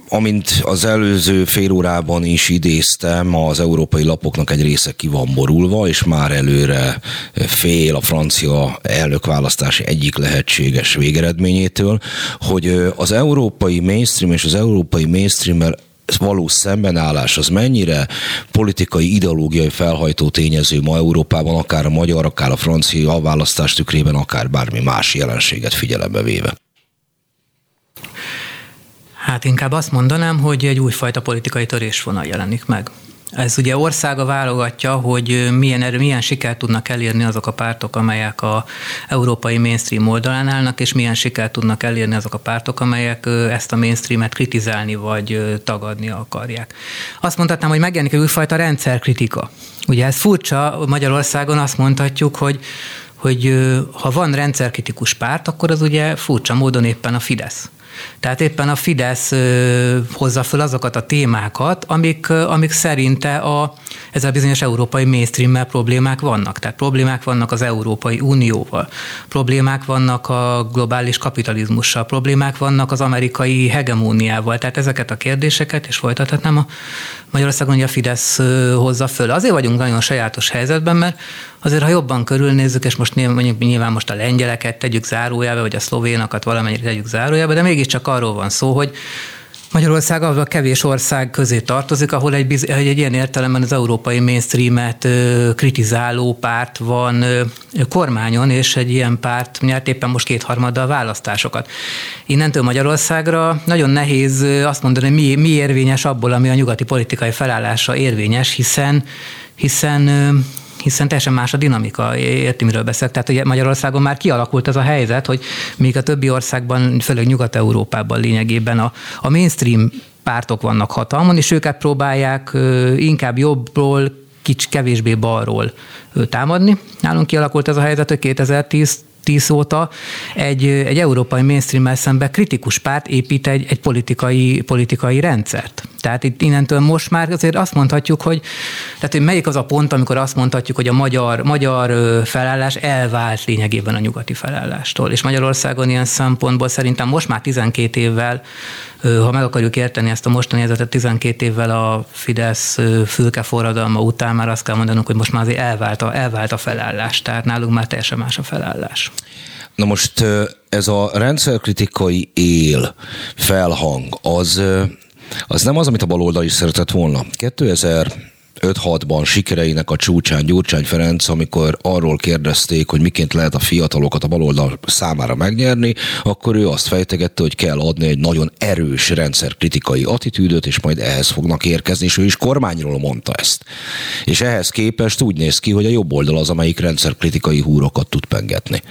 Amint az előző fél órában is idéztem, az európai lapoknak egy része ki van borulva, és már előre fél a francia elnökválasztási egyik lehetséges végeredményétől, hogy az európai mainstream és az európai mainstream való szembenállás az mennyire politikai, ideológiai felhajtó tényező ma Európában, akár a magyar, akár a francia választás tükrében, akár bármi más jelenséget figyelembe véve? Hát inkább azt mondanám, hogy egy újfajta politikai törésvonal jelenik meg. Ez ugye országa válogatja, hogy milyen erő, milyen sikert tudnak elérni azok a pártok, amelyek a európai mainstream oldalán állnak, és milyen sikert tudnak elérni azok a pártok, amelyek ezt a mainstreamet kritizálni vagy tagadni akarják. Azt mondhatnám, hogy megjelenik egy újfajta rendszerkritika. Ugye ez furcsa, Magyarországon azt mondhatjuk, hogy hogy ha van rendszerkritikus párt, akkor az ugye furcsa módon éppen a Fidesz. Tehát éppen a Fidesz hozza föl azokat a témákat, amik, amik szerinte a, ezzel bizonyos európai mainstream problémák vannak. Tehát problémák vannak az Európai Unióval, problémák vannak a globális kapitalizmussal, problémák vannak az amerikai hegemóniával. Tehát ezeket a kérdéseket, és folytathatnám a Magyarországon, hogy a Fidesz hozza föl. Azért vagyunk nagyon sajátos helyzetben, mert azért, ha jobban körülnézzük, és most mondjuk nyilván most a lengyeleket tegyük zárójába, vagy a szlovénakat valamennyire tegyük zárójába, de mégiscsak arról van szó, hogy Magyarország a kevés ország közé tartozik, ahol egy, biz, egy ilyen értelemben az európai mainstreamet ö, kritizáló párt van ö, kormányon, és egy ilyen párt nyert éppen most kétharmaddal választásokat. Innentől Magyarországra nagyon nehéz azt mondani, mi, mi érvényes abból, ami a nyugati politikai felállásra érvényes, hiszen hiszen hiszen teljesen más a dinamika, érti, miről beszélek. Tehát ugye Magyarországon már kialakult ez a helyzet, hogy még a többi országban, főleg Nyugat-Európában lényegében a, a mainstream pártok vannak hatalmon, és őket próbálják inkább jobbról, kics kevésbé balról támadni. Nálunk kialakult ez a helyzet, hogy 2010 2010 óta egy, egy európai mainstream szemben kritikus párt épít egy, egy politikai, politikai rendszert. Tehát itt innentől most már azért azt mondhatjuk, hogy, tehát, hogy melyik az a pont, amikor azt mondhatjuk, hogy a magyar, magyar felállás elvált lényegében a nyugati felállástól. És Magyarországon ilyen szempontból szerintem most már 12 évvel, ha meg akarjuk érteni ezt a mostani helyzetet, 12 évvel a Fidesz fülke forradalma után már azt kell mondanunk, hogy most már azért elvált a, elvált a felállás. Tehát nálunk már teljesen más a felállás. Na most ez a rendszerkritikai él, felhang, az az nem az, amit a baloldal is szeretett volna. 2000 5-6-ban sikereinek a csúcsán Gyurcsány Ferenc, amikor arról kérdezték, hogy miként lehet a fiatalokat a baloldal számára megnyerni, akkor ő azt fejtegette, hogy kell adni egy nagyon erős rendszerkritikai attitűdöt, és majd ehhez fognak érkezni, és ő is kormányról mondta ezt. És ehhez képest úgy néz ki, hogy a jobb oldal az, amelyik rendszerkritikai húrokat tud pengetni.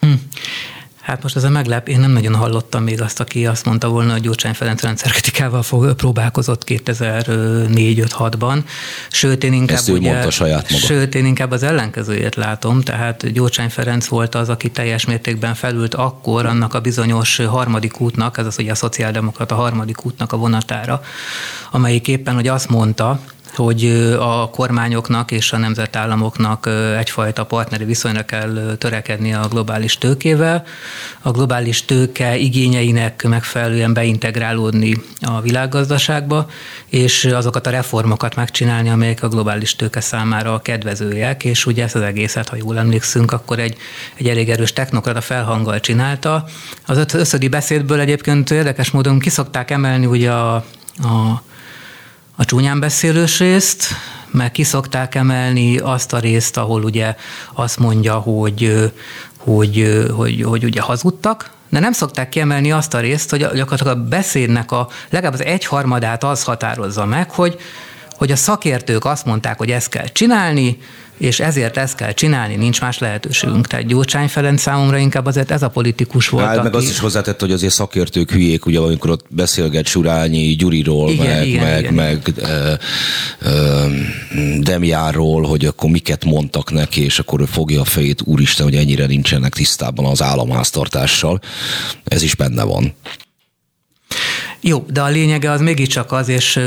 Hm. Hát most ez a meglep, én nem nagyon hallottam még azt, aki azt mondta volna, hogy Gyurcsány Ferenc rendszerkritikával fog, próbálkozott 2004-5-6-ban. Sőt, én inkább, Ezt ő ugye, mondta saját maga. Sőt, én inkább az ellenkezőjét látom, tehát Gyurcsány Ferenc volt az, aki teljes mértékben felült akkor annak a bizonyos harmadik útnak, ez az ugye a szociáldemokrata harmadik útnak a vonatára, amelyik éppen, hogy azt mondta, hogy a kormányoknak és a nemzetállamoknak egyfajta partneri viszonyra kell törekedni a globális tőkével, a globális tőke igényeinek megfelelően beintegrálódni a világgazdaságba, és azokat a reformokat megcsinálni, amelyek a globális tőke számára kedvezőek, és ugye ezt az egészet, ha jól emlékszünk, akkor egy, egy elég erős technokrata felhanggal csinálta. Az összödi beszédből egyébként érdekes módon kiszokták emelni ugye a, a a csúnyán beszélős részt, meg kiszokták emelni azt a részt, ahol ugye azt mondja, hogy hogy, hogy, hogy ugye hazudtak, de nem szokták kiemelni azt a részt, hogy gyakorlatilag a beszédnek a legalább az egyharmadát az határozza meg, hogy, hogy a szakértők azt mondták, hogy ezt kell csinálni, és ezért ezt kell csinálni, nincs más lehetőségünk. Tehát Gyurcsány Ferenc számomra inkább azért ez a politikus volt. Hát, aki... meg azt is hozzátett, hogy azért szakértők hülyék, ugye amikor ott beszélget Surányi Gyuriról, igen, meg, igen, meg, igen. meg ö, ö, Demjáról, hogy akkor miket mondtak neki, és akkor ő fogja a fejét, úristen, hogy ennyire nincsenek tisztában az államháztartással. Ez is benne van. Jó, de a lényege az mégiscsak az, és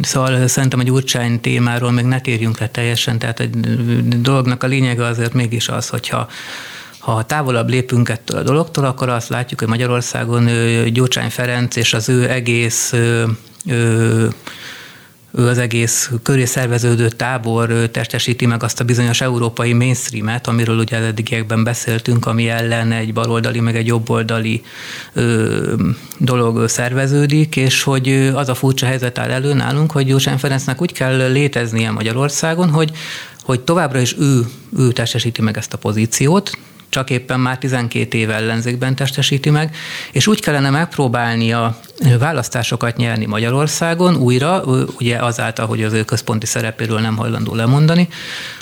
Szóval szerintem a gyurcsány témáról még ne térjünk le teljesen, tehát egy dolognak a lényege azért mégis az, hogyha ha távolabb lépünk ettől a dologtól, akkor azt látjuk, hogy Magyarországon Gyurcsány Ferenc és az ő egész ő az egész köré szerveződő tábor testesíti meg azt a bizonyos európai mainstreamet, amiről ugye eddigiekben beszéltünk, ami ellen egy baloldali, meg egy jobboldali ö, dolog szerveződik, és hogy az a furcsa helyzet áll elő nálunk, hogy József Ferencnek úgy kell léteznie Magyarországon, hogy hogy továbbra is ő, ő testesíti meg ezt a pozíciót, csak éppen már 12 éve ellenzékben testesíti meg, és úgy kellene megpróbálni a választásokat nyerni Magyarországon újra, ugye azáltal, hogy az ő központi szerepéről nem hajlandó lemondani,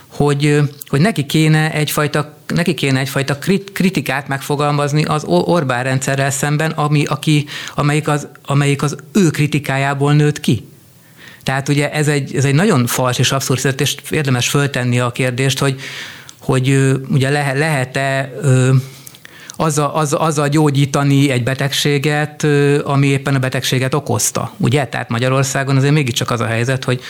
hogy, hogy neki kéne egyfajta neki kéne egyfajta kritikát megfogalmazni az Orbán rendszerrel szemben, ami, aki, amelyik, az, amelyik az ő kritikájából nőtt ki. Tehát ugye ez egy, ez egy nagyon fals és abszurd és érdemes föltenni a kérdést, hogy, hogy ugye lehet, lehet-e azzal, az, azzal gyógyítani egy betegséget, ami éppen a betegséget okozta. Ugye? Tehát Magyarországon azért mégiscsak az a helyzet, hogy,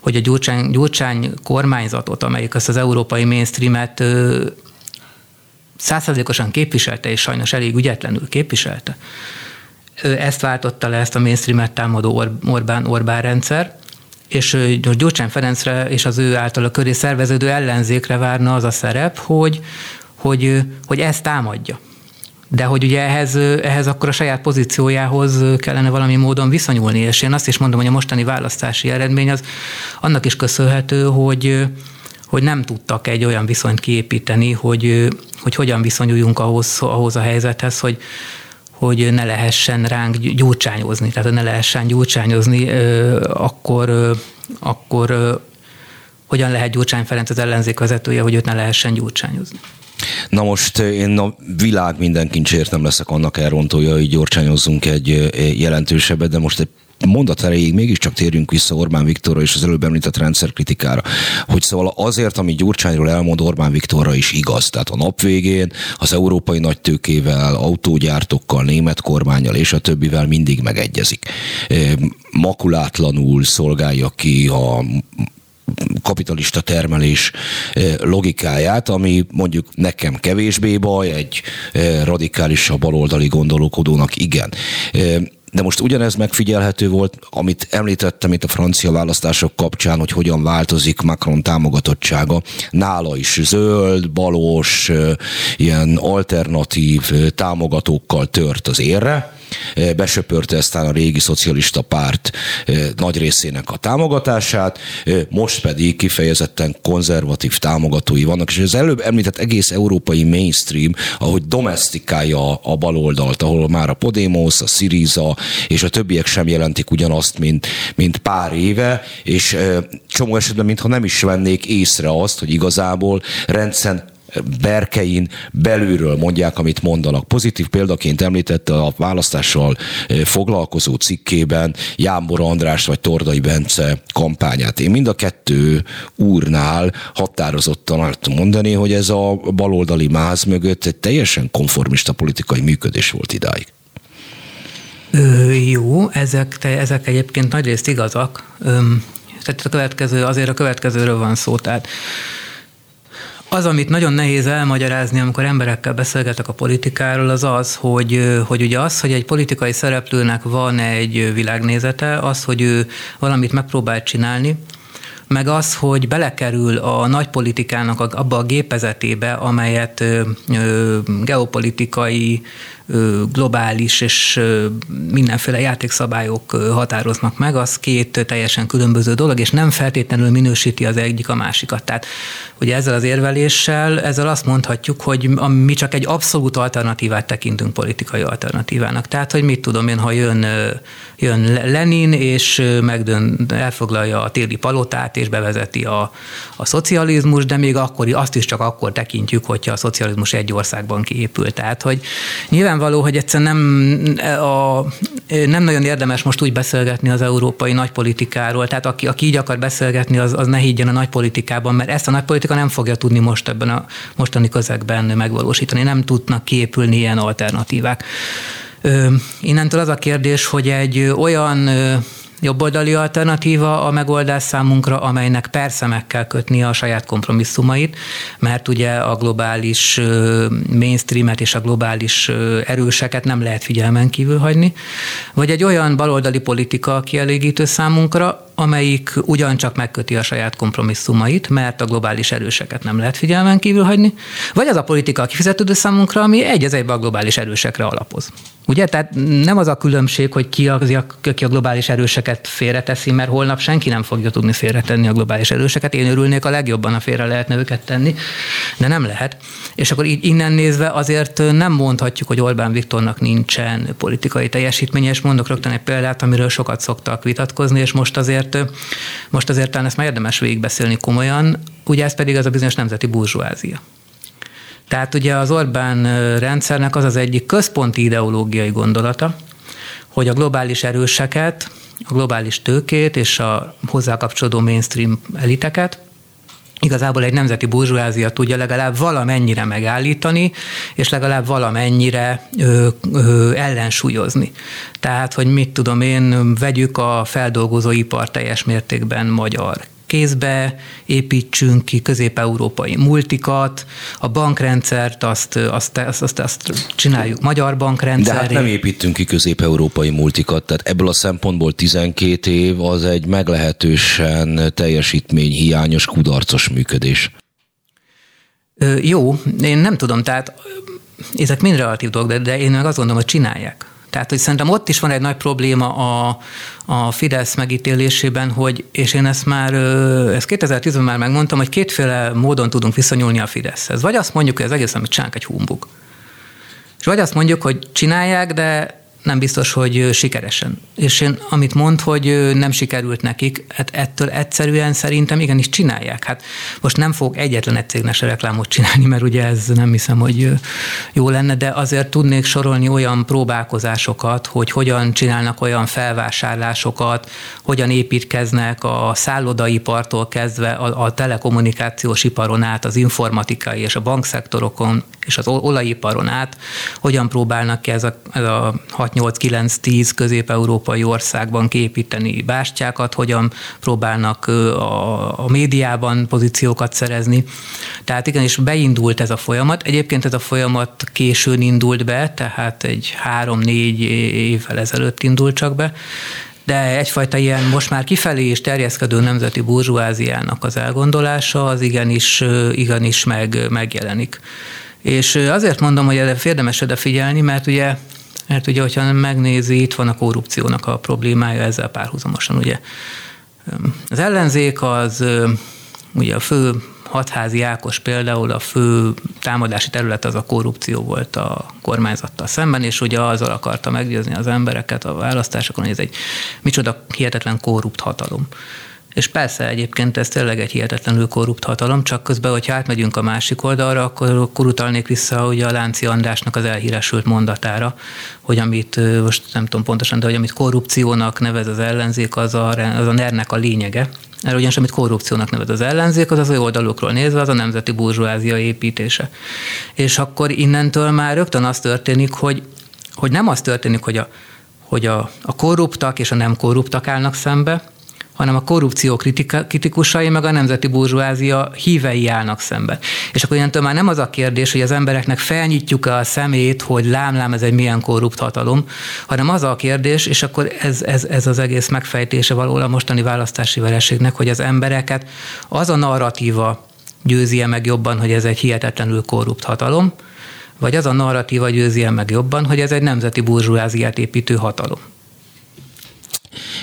hogy a Gyurcsány, Gyurcsány kormányzatot, amelyik ezt az európai mainstreamet százszerzékosan képviselte, és sajnos elég ügyetlenül képviselte, ezt váltotta le ezt a mainstreamet támadó Orbán, Orbán rendszer, és Gyurcsány Ferencre és az ő által a köré szerveződő ellenzékre várna az a szerep, hogy, hogy, hogy ezt támadja. De hogy ugye ehhez, ehhez akkor a saját pozíciójához kellene valami módon viszonyulni, és én azt is mondom, hogy a mostani választási eredmény az annak is köszönhető, hogy, hogy nem tudtak egy olyan viszonyt kiépíteni, hogy, hogy hogyan viszonyuljunk ahhoz, ahhoz a helyzethez, hogy, hogy ne lehessen ránk gyurcsányozni, tehát ne lehessen gyurcsányozni, akkor, akkor hogyan lehet Gyurcsány Ferenc az ellenzék vezetője, hogy őt ne lehessen gyurcsányozni. Na most én a világ minden kincsért nem leszek annak elrontója, hogy gyorcsányozzunk egy jelentősebbet, de most egy mondat erejéig mégiscsak térjünk vissza Orbán Viktorra és az előbb említett rendszerkritikára, hogy szóval azért, ami Gyurcsányról elmond Orbán Viktorra is igaz. Tehát a nap végén az európai nagytőkével, autógyártókkal, német kormányjal és a többivel mindig megegyezik. Makulátlanul szolgálja ki a kapitalista termelés logikáját, ami mondjuk nekem kevésbé baj, egy radikálisabb baloldali gondolkodónak igen. De most ugyanez megfigyelhető volt, amit említettem itt a francia választások kapcsán, hogy hogyan változik Macron támogatottsága. Nála is zöld, balos, ilyen alternatív támogatókkal tört az érre besöpörte aztán a régi szocialista párt nagy részének a támogatását, most pedig kifejezetten konzervatív támogatói vannak, és az előbb említett egész európai mainstream, ahogy domestikálja a baloldalt, ahol már a Podemos, a Syriza és a többiek sem jelentik ugyanazt, mint, mint pár éve, és csomó esetben, mintha nem is vennék észre azt, hogy igazából rendszeren berkein belülről mondják, amit mondanak. Pozitív példaként említette a választással eh, foglalkozó cikkében Jámbor András vagy Tordai Bence kampányát. Én mind a kettő úrnál határozottan azt mondani, hogy ez a baloldali máz mögött egy teljesen konformista politikai működés volt idáig. Ö, jó, ezek, te, ezek egyébként nagyrészt igazak. Ö, tehát a következő, azért a következőről van szó. Tehát az, amit nagyon nehéz elmagyarázni, amikor emberekkel beszélgetek a politikáról, az az, hogy, hogy ugye az, hogy egy politikai szereplőnek van egy világnézete, az, hogy ő valamit megpróbál csinálni, meg az, hogy belekerül a nagypolitikának abba a gépezetébe, amelyet ö, geopolitikai globális és mindenféle játékszabályok határoznak meg, az két teljesen különböző dolog, és nem feltétlenül minősíti az egyik a másikat. Tehát ugye ezzel az érveléssel, ezzel azt mondhatjuk, hogy mi csak egy abszolút alternatívát tekintünk politikai alternatívának. Tehát, hogy mit tudom én, ha jön, jön Lenin, és megdön, elfoglalja a téli palotát, és bevezeti a, a szocializmus, de még akkor, azt is csak akkor tekintjük, hogyha a szocializmus egy országban kiépült. Tehát, hogy nyilvánvaló, hogy egyszerűen nem, a, nem nagyon érdemes most úgy beszélgetni az európai nagypolitikáról, tehát aki, aki így akar beszélgetni, az, az ne higgyen a nagypolitikában, mert ezt a nagypolitika nem fogja tudni most ebben a mostani közegben megvalósítani, nem tudnak kiépülni ilyen alternatívák. Innentől az a kérdés, hogy egy olyan jobboldali alternatíva a megoldás számunkra, amelynek persze meg kell kötni a saját kompromisszumait, mert ugye a globális mainstreamet és a globális erőseket nem lehet figyelmen kívül hagyni, vagy egy olyan baloldali politika kielégítő számunkra, amelyik ugyancsak megköti a saját kompromisszumait, mert a globális erőseket nem lehet figyelmen kívül hagyni, vagy az a politika kifizetődő számunkra, ami egy az egyben a globális erősekre alapoz. Ugye? Tehát nem az a különbség, hogy ki a, ki a globális erőseket félreteszi, mert holnap senki nem fogja tudni félretenni a globális erőseket. Én örülnék a legjobban, a félre lehetne őket tenni, de nem lehet. És akkor így innen nézve azért nem mondhatjuk, hogy Orbán Viktornak nincsen politikai teljesítménye, és mondok rögtön egy példát, amiről sokat szoktak vitatkozni, és most azért, most azért talán ezt már érdemes végigbeszélni komolyan, ugye ez pedig az a bizonyos nemzeti burzsóázia. Tehát ugye az Orbán rendszernek az az egyik központi ideológiai gondolata, hogy a globális erőseket, a globális tőkét és a hozzá kapcsolódó mainstream eliteket igazából egy nemzeti burzsóázia tudja legalább valamennyire megállítani, és legalább valamennyire ö, ö, ellensúlyozni. Tehát, hogy mit tudom én, vegyük a feldolgozóipar teljes mértékben magyar kézbe, építsünk ki közép-európai multikat, a bankrendszert azt, azt, azt, azt, azt csináljuk magyar bankrendszer. De hát nem építünk ki közép-európai multikat, tehát ebből a szempontból 12 év az egy meglehetősen teljesítményhiányos, kudarcos működés. Ö, jó, én nem tudom, tehát ezek mind relatív dolgok, de, de én meg azt gondolom, hogy csinálják. Tehát, hogy szerintem ott is van egy nagy probléma a, a Fidesz megítélésében, hogy, és én ezt már, ezt 2010-ben már megmondtam, hogy kétféle módon tudunk viszonyulni a Fideszhez. Vagy azt mondjuk, hogy az egész, amit csinálnak, egy humbug. És vagy azt mondjuk, hogy csinálják, de nem biztos, hogy sikeresen. És én, amit mond, hogy nem sikerült nekik, hát ettől egyszerűen szerintem igenis csinálják. Hát most nem fog egyetlen egy cégnek reklámot csinálni, mert ugye ez nem hiszem, hogy jó lenne, de azért tudnék sorolni olyan próbálkozásokat, hogy hogyan csinálnak olyan felvásárlásokat, hogyan építkeznek a szállodaipartól kezdve a, a telekommunikációs iparon át, az informatikai és a bankszektorokon és az olajiparon át, hogyan próbálnak ez a, ez a 6-8-9-10 közép-európai országban képíteni bástyákat, hogyan próbálnak a, a médiában pozíciókat szerezni. Tehát igenis beindult ez a folyamat. Egyébként ez a folyamat későn indult be, tehát egy három-négy évvel ezelőtt indult csak be, de egyfajta ilyen most már kifelé is terjeszkedő nemzeti burzsóáziának az elgondolása az igenis, igenis meg, megjelenik. És azért mondom, hogy erre érdemes figyelni, mert ugye mert ugye, hogyha megnézi, itt van a korrupciónak a problémája ezzel párhuzamosan. Ugye. Az ellenzék az ugye a fő hatházi Ákos például a fő támadási terület az a korrupció volt a kormányzattal szemben, és ugye azzal akarta meggyőzni az embereket a választásokon, hogy ez egy micsoda hihetetlen korrupt hatalom. És persze egyébként ez tényleg egy hihetetlenül korrupt hatalom, csak közben, hogyha átmegyünk a másik oldalra, akkor, akkor utalnék vissza ugye a Lánci Andrásnak az elhíresült mondatára, hogy amit most nem tudom pontosan, de hogy amit korrupciónak nevez az ellenzék, az a, az a ner a lényege. Erről ugyanis, amit korrupciónak nevez az ellenzék, az az ő oldalukról nézve, az a nemzeti burzsóázia építése. És akkor innentől már rögtön az történik, hogy, hogy nem az történik, hogy a, hogy a, a korruptak és a nem korruptak állnak szembe, hanem a korrupció kritika, kritikusai meg a nemzeti burzsóázia hívei állnak szemben. És akkor ilyentől már nem az a kérdés, hogy az embereknek felnyitjuk-e a szemét, hogy lámlám ez egy milyen korrupt hatalom, hanem az a kérdés, és akkor ez, ez, ez az egész megfejtése való a mostani választási vereségnek, hogy az embereket az a narratíva győzi meg jobban, hogy ez egy hihetetlenül korrupt hatalom, vagy az a narratíva győzi el meg jobban, hogy ez egy nemzeti burzsúáziát építő hatalom.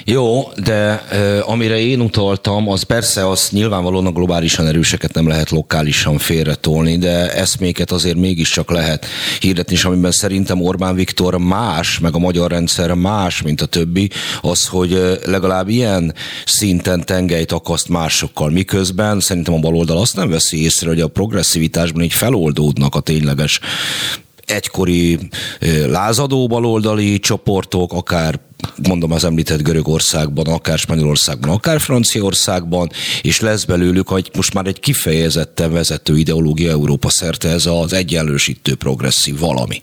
Jó, de amire én utaltam, az persze az nyilvánvalóan a globálisan erőseket nem lehet lokálisan félretolni, de eszméket azért mégiscsak lehet hirdetni, és amiben szerintem Orbán Viktor más, meg a magyar rendszer más, mint a többi, az, hogy legalább ilyen szinten tengelyt akaszt másokkal, miközben szerintem a baloldal azt nem veszi észre, hogy a progresszivitásban így feloldódnak a tényleges egykori lázadó baloldali csoportok, akár mondom az említett Görögországban, akár Spanyolországban, akár Franciaországban, és lesz belőlük hogy most már egy kifejezetten vezető ideológia Európa szerte, ez az egyenlősítő progresszív valami.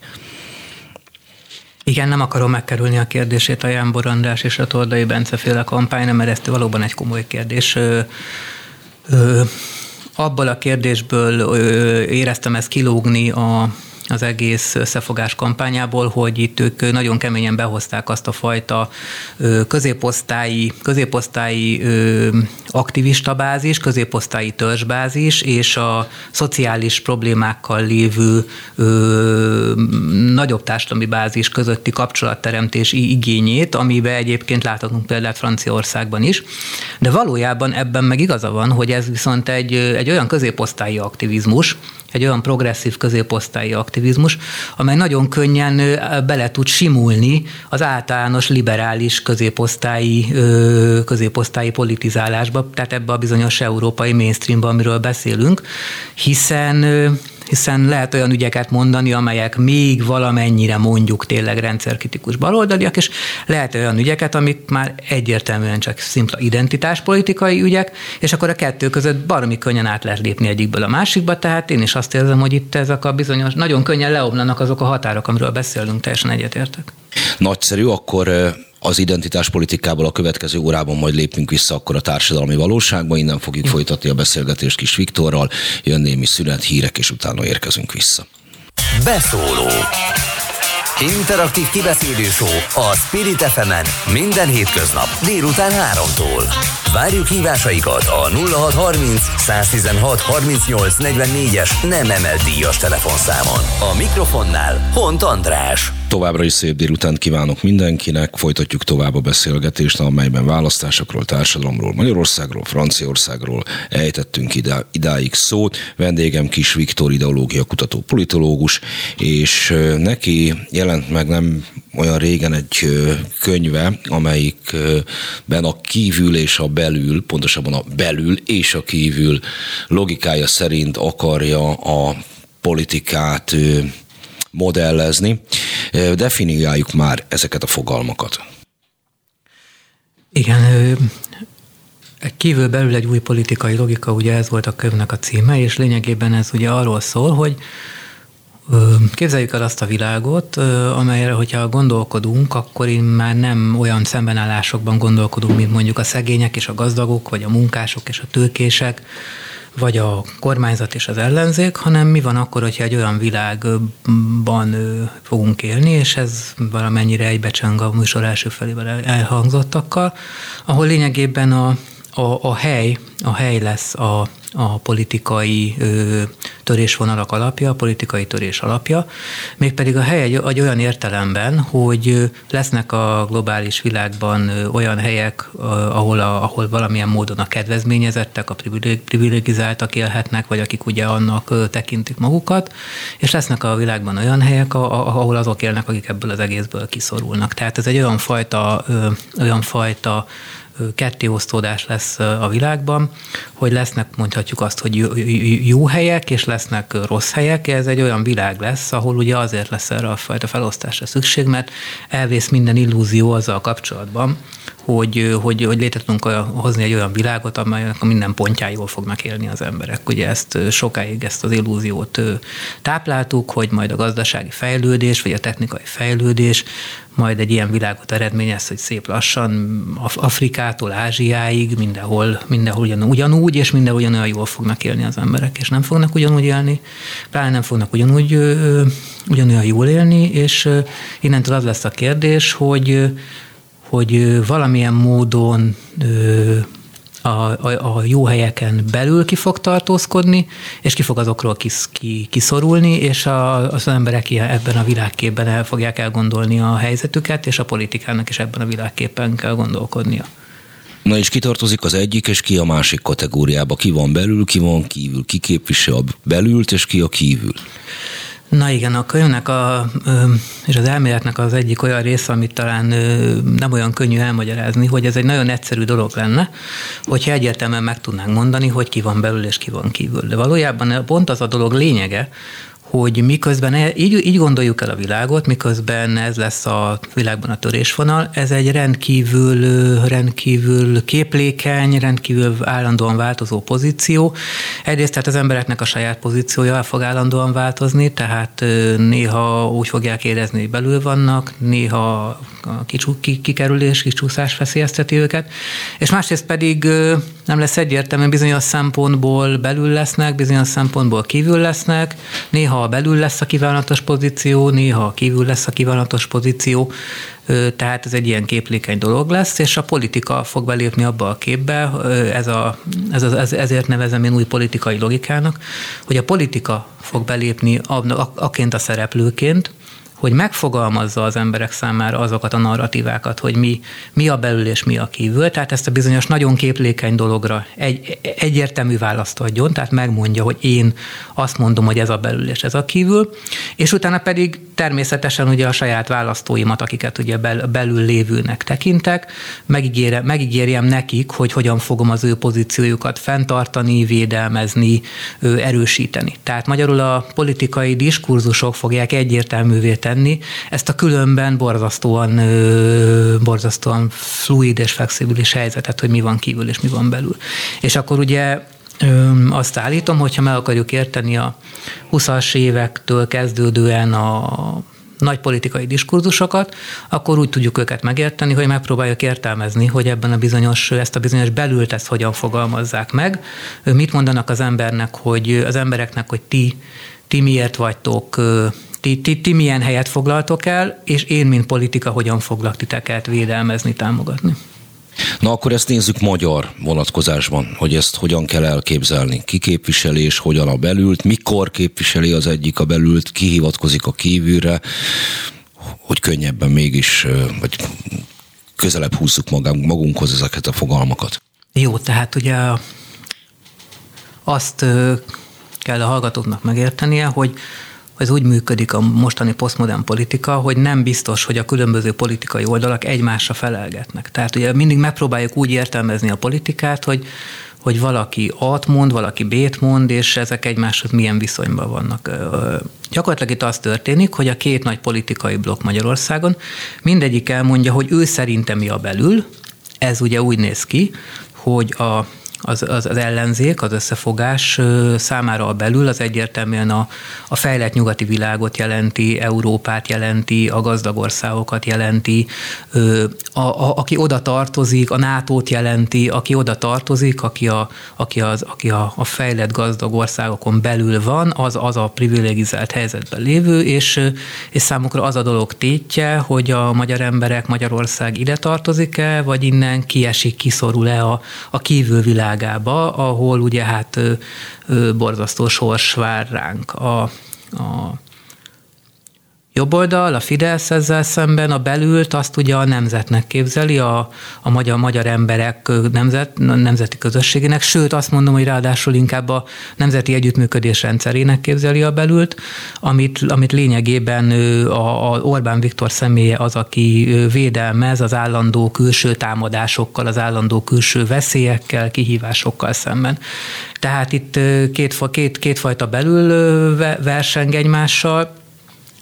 Igen, nem akarom megkerülni a kérdését a Jánbor András és a Tordai Bence féle kampány, mert ez valóban egy komoly kérdés. Ö, ö, abból a kérdésből ö, éreztem ezt kilógni a az egész összefogás kampányából, hogy itt ők nagyon keményen behozták azt a fajta középosztályi, középosztályi aktivista bázis, középosztályi törzsbázis és a szociális problémákkal lévő nagyobb társadalmi bázis közötti kapcsolatteremtés igényét, amiben egyébként láthatunk példát Franciaországban is. De valójában ebben meg igaza van, hogy ez viszont egy, egy olyan középosztályi aktivizmus, egy olyan progresszív középosztályi aktivizmus, amely nagyon könnyen bele tud simulni az általános liberális középosztályi, középosztályi politizálásba, tehát ebbe a bizonyos európai mainstreamba, amiről beszélünk, hiszen hiszen lehet olyan ügyeket mondani, amelyek még valamennyire mondjuk tényleg rendszerkritikus baloldaliak, és lehet olyan ügyeket, amik már egyértelműen csak szimpla identitáspolitikai ügyek, és akkor a kettő között baromi könnyen át lehet lépni egyikből a másikba, tehát én is azt érzem, hogy itt ezek a bizonyos, nagyon könnyen leomlanak azok a határok, amiről beszélünk, teljesen egyetértek. Nagyszerű, akkor az identitáspolitikából a következő órában majd lépünk vissza akkor a társadalmi valóságba, innen fogjuk folytatni a beszélgetést Kis Viktorral, jön némi szünet, hírek, és utána érkezünk vissza. Beszóló Interaktív kibeszélő a Spirit fm minden hétköznap délután 3-tól. Várjuk hívásaikat a 0630 116 38 44-es nem emelt díjas telefonszámon. A mikrofonnál Hont András. Továbbra is szép délutánt kívánok mindenkinek. Folytatjuk tovább a beszélgetést, amelyben választásokról, társadalomról, Magyarországról, Franciaországról ejtettünk idá, idáig szót. Vendégem Kis Viktor, ideológia kutató politológus, és neki jelent meg nem olyan régen egy könyve, amelyikben a kívül és a belül, pontosabban a belül és a kívül logikája szerint akarja a politikát modellezni. Definiáljuk már ezeket a fogalmakat. Igen, kívül belül egy új politikai logika, ugye ez volt a könyvnek a címe, és lényegében ez ugye arról szól, hogy Képzeljük el azt a világot, amelyre, hogyha gondolkodunk, akkor én már nem olyan szembenállásokban gondolkodunk, mint mondjuk a szegények és a gazdagok, vagy a munkások és a tőkések, vagy a kormányzat és az ellenzék, hanem mi van akkor, hogyha egy olyan világban fogunk élni, és ez valamennyire egybecseng a műsor első felében elhangzottakkal, ahol lényegében a, a, a hely, a hely lesz a, a politikai ö, törésvonalak alapja, a politikai törés alapja, mégpedig a hely egy, egy olyan értelemben, hogy lesznek a globális világban olyan helyek, ahol, a, ahol valamilyen módon a kedvezményezettek, a privilegizáltak élhetnek, vagy akik ugye annak tekintik magukat, és lesznek a világban olyan helyek, ahol azok élnek, akik ebből az egészből kiszorulnak. Tehát ez egy olyan fajta, olyan fajta kettéosztódás lesz a világban, hogy lesznek mondhatjuk azt, hogy jó helyek, és lesznek rossz helyek. Ez egy olyan világ lesz, ahol ugye azért lesz erre a fajta felosztásra szükség, mert elvész minden illúzió azzal kapcsolatban, hogy, hogy, hogy létre tudunk hozni egy olyan világot, amelynek a minden pontjáról fognak élni az emberek. Ugye ezt sokáig ezt az illúziót tápláltuk, hogy majd a gazdasági fejlődés, vagy a technikai fejlődés majd egy ilyen világot eredményez, hogy szép lassan Afrikától Ázsiáig mindenhol, mindenhol ugyan, ugyanúgy, és mindenhol ugyanolyan jól fognak élni az emberek, és nem fognak ugyanúgy élni, pláne nem fognak ugyanúgy ugyanolyan jól élni, és innentől az lesz a kérdés, hogy hogy valamilyen módon a, a, a jó helyeken belül ki fog tartózkodni, és ki fog azokról kis, ki, kiszorulni, és a, az emberek ebben a világképben el fogják elgondolni a helyzetüket, és a politikának is ebben a világképpen kell gondolkodnia. Na és kitartozik az egyik, és ki a másik kategóriába? Ki van belül, ki van kívül? Ki képvisel a belült, és ki a kívül? Na igen, a könyvnek a, és az elméletnek az egyik olyan része, amit talán nem olyan könnyű elmagyarázni, hogy ez egy nagyon egyszerű dolog lenne, hogyha egyértelműen meg tudnánk mondani, hogy ki van belül és ki van kívül. De valójában pont az a dolog lényege, hogy miközben e, így, így gondoljuk el a világot, miközben ez lesz a világban a törésvonal, ez egy rendkívül, rendkívül képlékeny, rendkívül állandóan változó pozíció. Egyrészt tehát az embereknek a saját pozíciója el fog állandóan változni, tehát néha úgy fogják érezni, hogy belül vannak, néha a kikerülés, kicsúszás veszélyezteti őket, és másrészt pedig nem lesz egyértelmű, bizonyos szempontból belül lesznek, bizonyos szempontból kívül lesznek, néha belül lesz a kívánatos pozíció, néha kívül lesz a kívánatos pozíció, tehát ez egy ilyen képlékeny dolog lesz, és a politika fog belépni abba a képbe, ez a, ez ez, ezért nevezem én új politikai logikának, hogy a politika fog belépni aként a szereplőként, hogy megfogalmazza az emberek számára azokat a narratívákat, hogy mi, mi a belül és mi a kívül, tehát ezt a bizonyos nagyon képlékeny dologra egy, egyértelmű választ adjon, tehát megmondja, hogy én azt mondom, hogy ez a belül és ez a kívül, és utána pedig természetesen ugye a saját választóimat, akiket ugye bel, belül lévőnek tekintek, megígérem, megígérjem nekik, hogy hogyan fogom az ő pozíciójukat fenntartani, védelmezni, erősíteni. Tehát magyarul a politikai diskurzusok fogják egyértelművé tenni ezt a különben borzasztóan, borzasztóan fluid és flexibilis helyzetet, hogy mi van kívül és mi van belül. És akkor ugye azt állítom, hogyha meg akarjuk érteni a 20-as évektől kezdődően a nagy politikai diskurzusokat, akkor úgy tudjuk őket megérteni, hogy megpróbáljuk értelmezni, hogy ebben a bizonyos, ezt a bizonyos belült ezt hogyan fogalmazzák meg. Mit mondanak az embernek, hogy az embereknek, hogy ti, ti miért vagytok ti, ti, ti milyen helyet foglaltok el, és én, mint politika, hogyan foglak titeket védelmezni, támogatni. Na akkor ezt nézzük magyar vonatkozásban, hogy ezt hogyan kell elképzelni. Ki képviseli és hogyan a belült, mikor képviseli az egyik a belült, ki hivatkozik a kívülre, hogy könnyebben mégis, vagy közelebb húzzuk magunk, magunkhoz ezeket a fogalmakat. Jó, tehát ugye azt kell a hallgatóknak megértenie, hogy ez úgy működik a mostani posztmodern politika, hogy nem biztos, hogy a különböző politikai oldalak egymásra felelgetnek. Tehát ugye mindig megpróbáljuk úgy értelmezni a politikát, hogy hogy valaki A-t mond, valaki B-t mond, és ezek egymáshoz milyen viszonyban vannak. Gyakorlatilag itt az történik, hogy a két nagy politikai blokk Magyarországon mindegyik elmondja, hogy ő szerintem mi a belül, ez ugye úgy néz ki, hogy a az, az, az ellenzék, az összefogás számára a belül az egyértelműen a, a fejlett nyugati világot jelenti, Európát jelenti, a gazdag országokat jelenti, a, a, aki oda tartozik, a NATO-t jelenti, aki oda tartozik, aki a, aki az, aki a, a fejlett gazdag országokon belül van, az, az a privilegizált helyzetben lévő, és, és számukra az a dolog tétje, hogy a magyar emberek Magyarország ide tartozik-e, vagy innen kiesik, kiszorul-e a, a kívülvilág világába, ahol ugye hát borzasztó sors vár ránk. A, a jobb oldal, a Fidesz ezzel szemben a belült azt ugye a nemzetnek képzeli, a, a magyar, magyar emberek nemzet, nemzeti közösségének, sőt azt mondom, hogy ráadásul inkább a nemzeti együttműködés rendszerének képzeli a belült, amit, amit lényegében a, a Orbán Viktor személye az, aki védelmez az állandó külső támadásokkal, az állandó külső veszélyekkel, kihívásokkal szemben. Tehát itt két, két, kétfajta belül verseng egymással,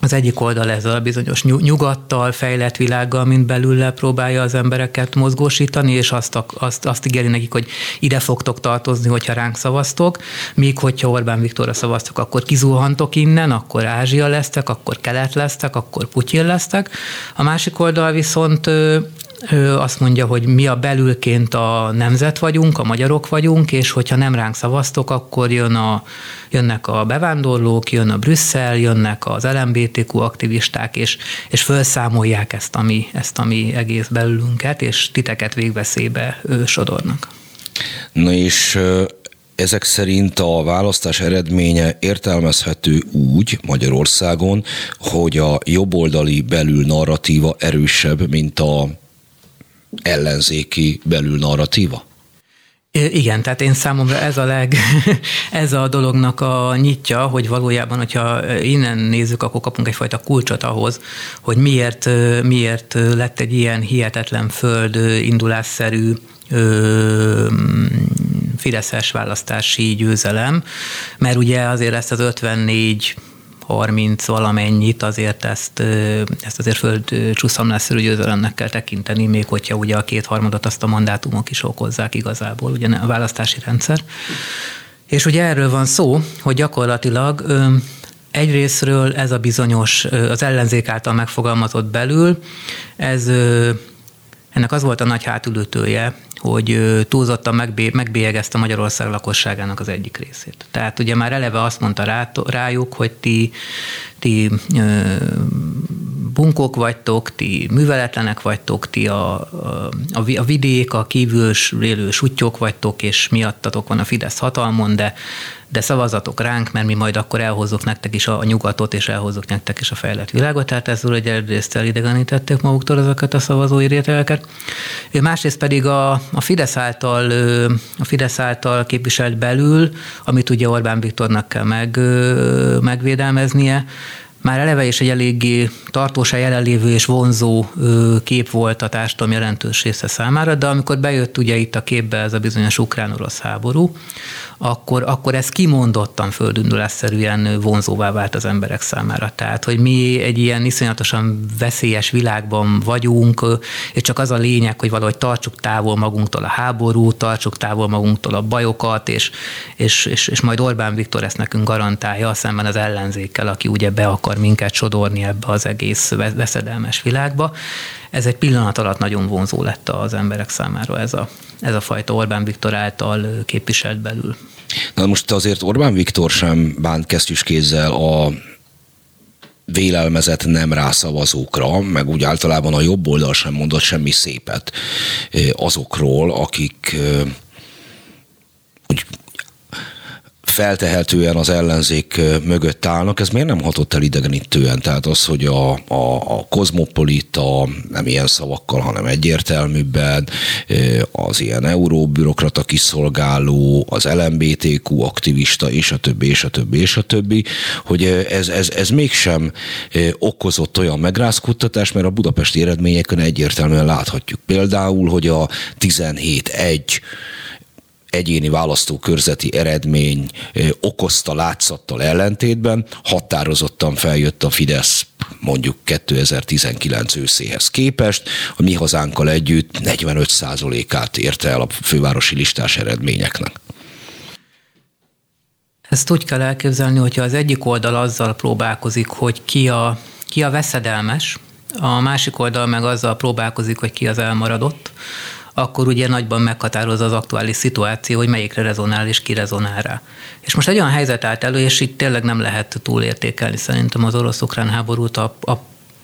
az egyik oldal ezzel a bizonyos nyugattal, fejlett világgal, mint belül próbálja az embereket mozgósítani, és azt, azt, azt ígéri nekik, hogy ide fogtok tartozni, hogyha ránk szavaztok, míg hogyha Orbán Viktorra szavaztok, akkor kizuhantok innen, akkor Ázsia lesztek, akkor kelet lesztek, akkor Putyin lesztek. A másik oldal viszont ő azt mondja, hogy mi a belülként a nemzet vagyunk, a magyarok vagyunk, és hogyha nem ránk szavaztok, akkor jön a, jönnek a bevándorlók, jön a Brüsszel, jönnek az LMBTQ aktivisták, és, és felszámolják ezt a, mi, ezt a mi egész belülünket, és titeket végveszélybe sodornak. Na és ezek szerint a választás eredménye értelmezhető úgy Magyarországon, hogy a jobboldali belül narratíva erősebb, mint a ellenzéki belül narratíva? Igen, tehát én számomra ez a leg, [LAUGHS] ez a dolognak a nyitja, hogy valójában, hogyha innen nézzük, akkor kapunk egyfajta kulcsot ahhoz, hogy miért, miért lett egy ilyen hihetetlen föld indulásszerű Fideszes választási győzelem, mert ugye azért ezt az 54 30 valamennyit, azért ezt, ezt azért föld csúszamlásszerű győzelemnek kell tekinteni, még hogyha ugye a kétharmadot azt a mandátumok is okozzák igazából, ugye a választási rendszer. És ugye erről van szó, hogy gyakorlatilag egyrésztről ez a bizonyos, az ellenzék által megfogalmazott belül, ez ennek az volt a nagy hátulütője, hogy túlzottan megbélyegezte Magyarország lakosságának az egyik részét. Tehát ugye már eleve azt mondta rájuk, hogy ti, ti bunkók vagytok, ti műveletlenek vagytok, ti a, a, a vidék, a kívül élő sutyok vagytok, és miattatok van a Fidesz hatalmon, de de szavazatok ránk, mert mi majd akkor elhozzuk nektek is a nyugatot, és elhozzuk nektek is a fejlett világot, tehát ezzel ugye egyrészt elidegenítették maguktól ezeket a szavazói rétegeket. Másrészt pedig a, a Fidesz által, a Fidesz által képviselt belül, amit ugye Orbán Viktornak kell meg, megvédelmeznie, már eleve is egy eléggé tartósan jelenlévő és vonzó kép volt a társadalom jelentős része számára, de amikor bejött ugye itt a képbe ez a bizonyos ukrán-orosz háború, akkor, akkor ez kimondottan földündülásszerűen vonzóvá vált az emberek számára. Tehát, hogy mi egy ilyen iszonyatosan veszélyes világban vagyunk, és csak az a lényeg, hogy valahogy tartsuk távol magunktól a háborút, tartsuk távol magunktól a bajokat, és, és, és, és majd Orbán Viktor ezt nekünk garantálja, szemben az ellenzékkel, aki ugye be akar minket sodorni ebbe az egész veszedelmes világba. Ez egy pillanat alatt nagyon vonzó lett az emberek számára ez a, ez a fajta Orbán Viktor által képviselt belül. Na most azért Orbán Viktor sem bánt kesztyűs kézzel a vélelmezett nem rászavazókra, meg úgy általában a jobb oldal sem mondott semmi szépet azokról, akik úgy feltehetően az ellenzék mögött állnak, ez miért nem hatott el idegenítően? Tehát az, hogy a, a, a kozmopolita, nem ilyen szavakkal, hanem egyértelműbben, az ilyen euróbürokrata kiszolgáló, az LMBTQ aktivista, és a többi, és a többi, és a többi, hogy ez, ez, ez mégsem okozott olyan megrázkuttatást, mert a budapesti eredményeken egyértelműen láthatjuk. Például, hogy a 17-1 egyéni választókörzeti eredmény okozta látszattal ellentétben. Határozottan feljött a Fidesz mondjuk 2019 őszéhez képest, a mi hazánkkal együtt 45%-át érte el a fővárosi listás eredményeknek. Ezt úgy kell elképzelni, hogyha az egyik oldal azzal próbálkozik, hogy ki a, ki a veszedelmes, a másik oldal meg azzal próbálkozik, hogy ki az elmaradott, akkor ugye nagyban meghatározza az aktuális szituáció, hogy melyikre rezonál és ki rezonál rá. És most egy olyan helyzet állt elő, és itt tényleg nem lehet túlértékelni szerintem az orosz-ukrán háborút a, a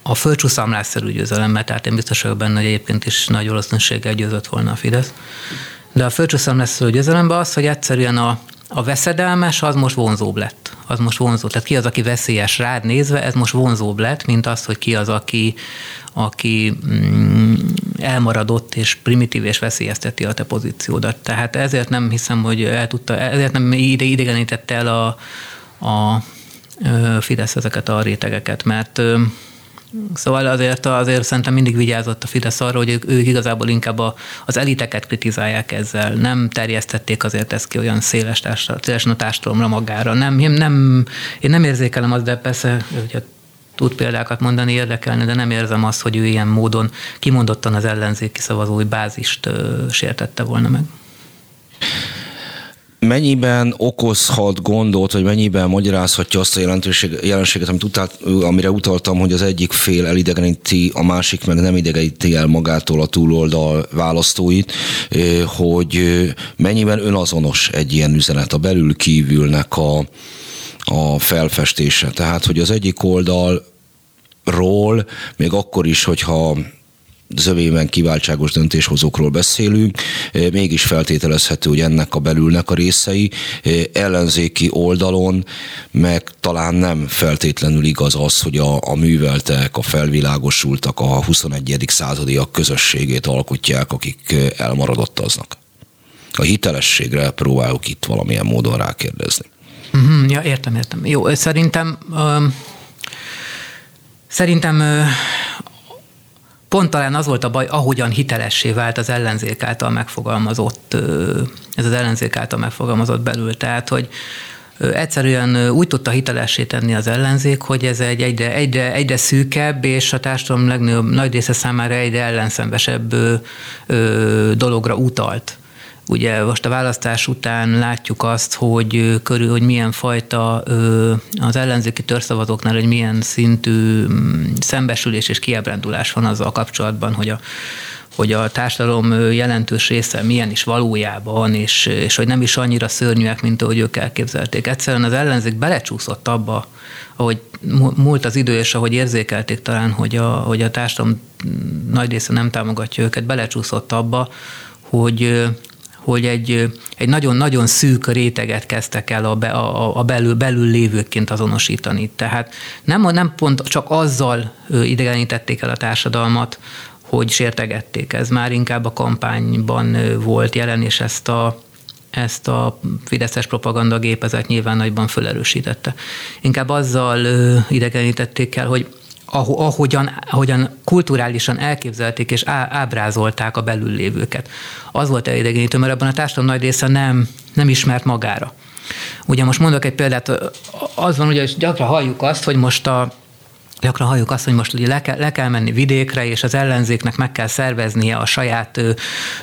a földcsúszamlásszerű győzelemmel, tehát én biztos vagyok benne, hogy egyébként is nagy valószínűséggel győzött volna a Fidesz. De a földcsúszamlásszerű győzelemben az, hogy egyszerűen a, a veszedelmes az most vonzóbb lett. Az most vonzó. Tehát ki az, aki veszélyes rád nézve, ez most vonzóbb lett, mint az, hogy ki az, aki, aki mm, elmaradott és primitív és veszélyezteti a te pozíciódat. Tehát ezért nem hiszem, hogy el tudta, ezért nem ide idegenítette el a, a Fidesz ezeket a rétegeket, mert Szóval azért, azért szerintem mindig vigyázott a Fidesz arra, hogy ők, ők igazából inkább a, az eliteket kritizálják ezzel. Nem terjesztették azért ezt ki olyan széles társadalom, szélesen a társadalomra magára. Nem, nem, én nem érzékelem azt, de persze ugye, tud példákat mondani, érdekelni, de nem érzem azt, hogy ő ilyen módon kimondottan az ellenzéki szavazói bázist ö, sértette volna meg mennyiben okozhat gondot, vagy mennyiben magyarázhatja azt a jelenséget, amit utált, amire utaltam, hogy az egyik fél elidegeníti, a másik meg nem idegeníti el magától a túloldal választóit, hogy mennyiben önazonos egy ilyen üzenet a belül kívülnek a, a felfestése. Tehát, hogy az egyik oldalról, még akkor is, hogyha zövében kiváltságos döntéshozókról beszélünk, mégis feltételezhető, hogy ennek a belülnek a részei ellenzéki oldalon, meg talán nem feltétlenül igaz az, hogy a, a műveltek, a felvilágosultak, a 21. századiak közösségét alkotják, akik elmaradottaznak. A hitelességre próbálok itt valamilyen módon rákérdezni. Uh-huh, ja, értem, értem. Jó, szerintem uh, szerintem pont talán az volt a baj, ahogyan hitelessé vált az ellenzék által megfogalmazott, ez az ellenzék által megfogalmazott belül. Tehát, hogy egyszerűen úgy tudta hitelessé tenni az ellenzék, hogy ez egy egyre, egyre, egyre szűkebb, és a társadalom legnagyobb nagy része számára egyre ellenszenvesebb dologra utalt. Ugye most a választás után látjuk azt, hogy körül, hogy milyen fajta az ellenzéki törszavazóknál, hogy milyen szintű mm, szembesülés és kiábrándulás van azzal kapcsolatban, hogy a hogy a társadalom jelentős része milyen is valójában, és, és hogy nem is annyira szörnyűek, mint ahogy ők elképzelték. Egyszerűen az ellenzék belecsúszott abba, ahogy múlt az idő, és ahogy érzékelték talán, hogy a, hogy a társadalom nagy része nem támogatja őket, belecsúszott abba, hogy, hogy egy, egy nagyon-nagyon szűk réteget kezdtek el a, be, a, a belül, belül lévőként azonosítani. Tehát nem, nem pont csak azzal idegenítették el a társadalmat, hogy sértegették. Ez már inkább a kampányban volt jelen, és ezt a, ezt a fideszes propaganda gépezet nyilván nagyban felerősítette. Inkább azzal idegenítették el, hogy ahogyan, ahogyan kulturálisan elképzelték és ábrázolták a belül lévőket. Az volt elidegenítő, mert abban a társadalom nagy része nem, nem ismert magára. Ugye most mondok egy példát, az van, ugye, hogy gyakran halljuk azt, hogy most a Gyakran halljuk azt, hogy most le kell, le kell menni vidékre, és az ellenzéknek meg kell szerveznie a saját,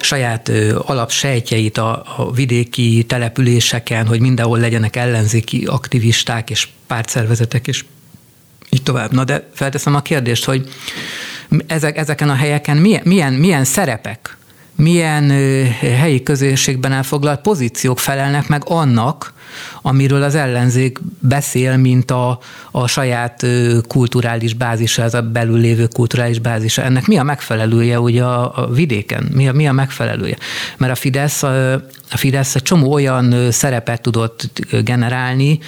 saját alapsejtjeit a, a vidéki településeken, hogy mindenhol legyenek ellenzéki aktivisták és pártszervezetek és így tovább. Na de felteszem a kérdést, hogy ezek, ezeken a helyeken milyen, milyen, milyen szerepek, milyen helyi közösségben elfoglalt pozíciók felelnek meg annak, amiről az ellenzék beszél, mint a, a saját kulturális bázisa, ez a belül lévő kulturális bázisa. Ennek mi a megfelelője ugye a, a vidéken? Mi a, mi a megfelelője? Mert a Fidesz, a, a Fidesz egy csomó olyan szerepet tudott generálni,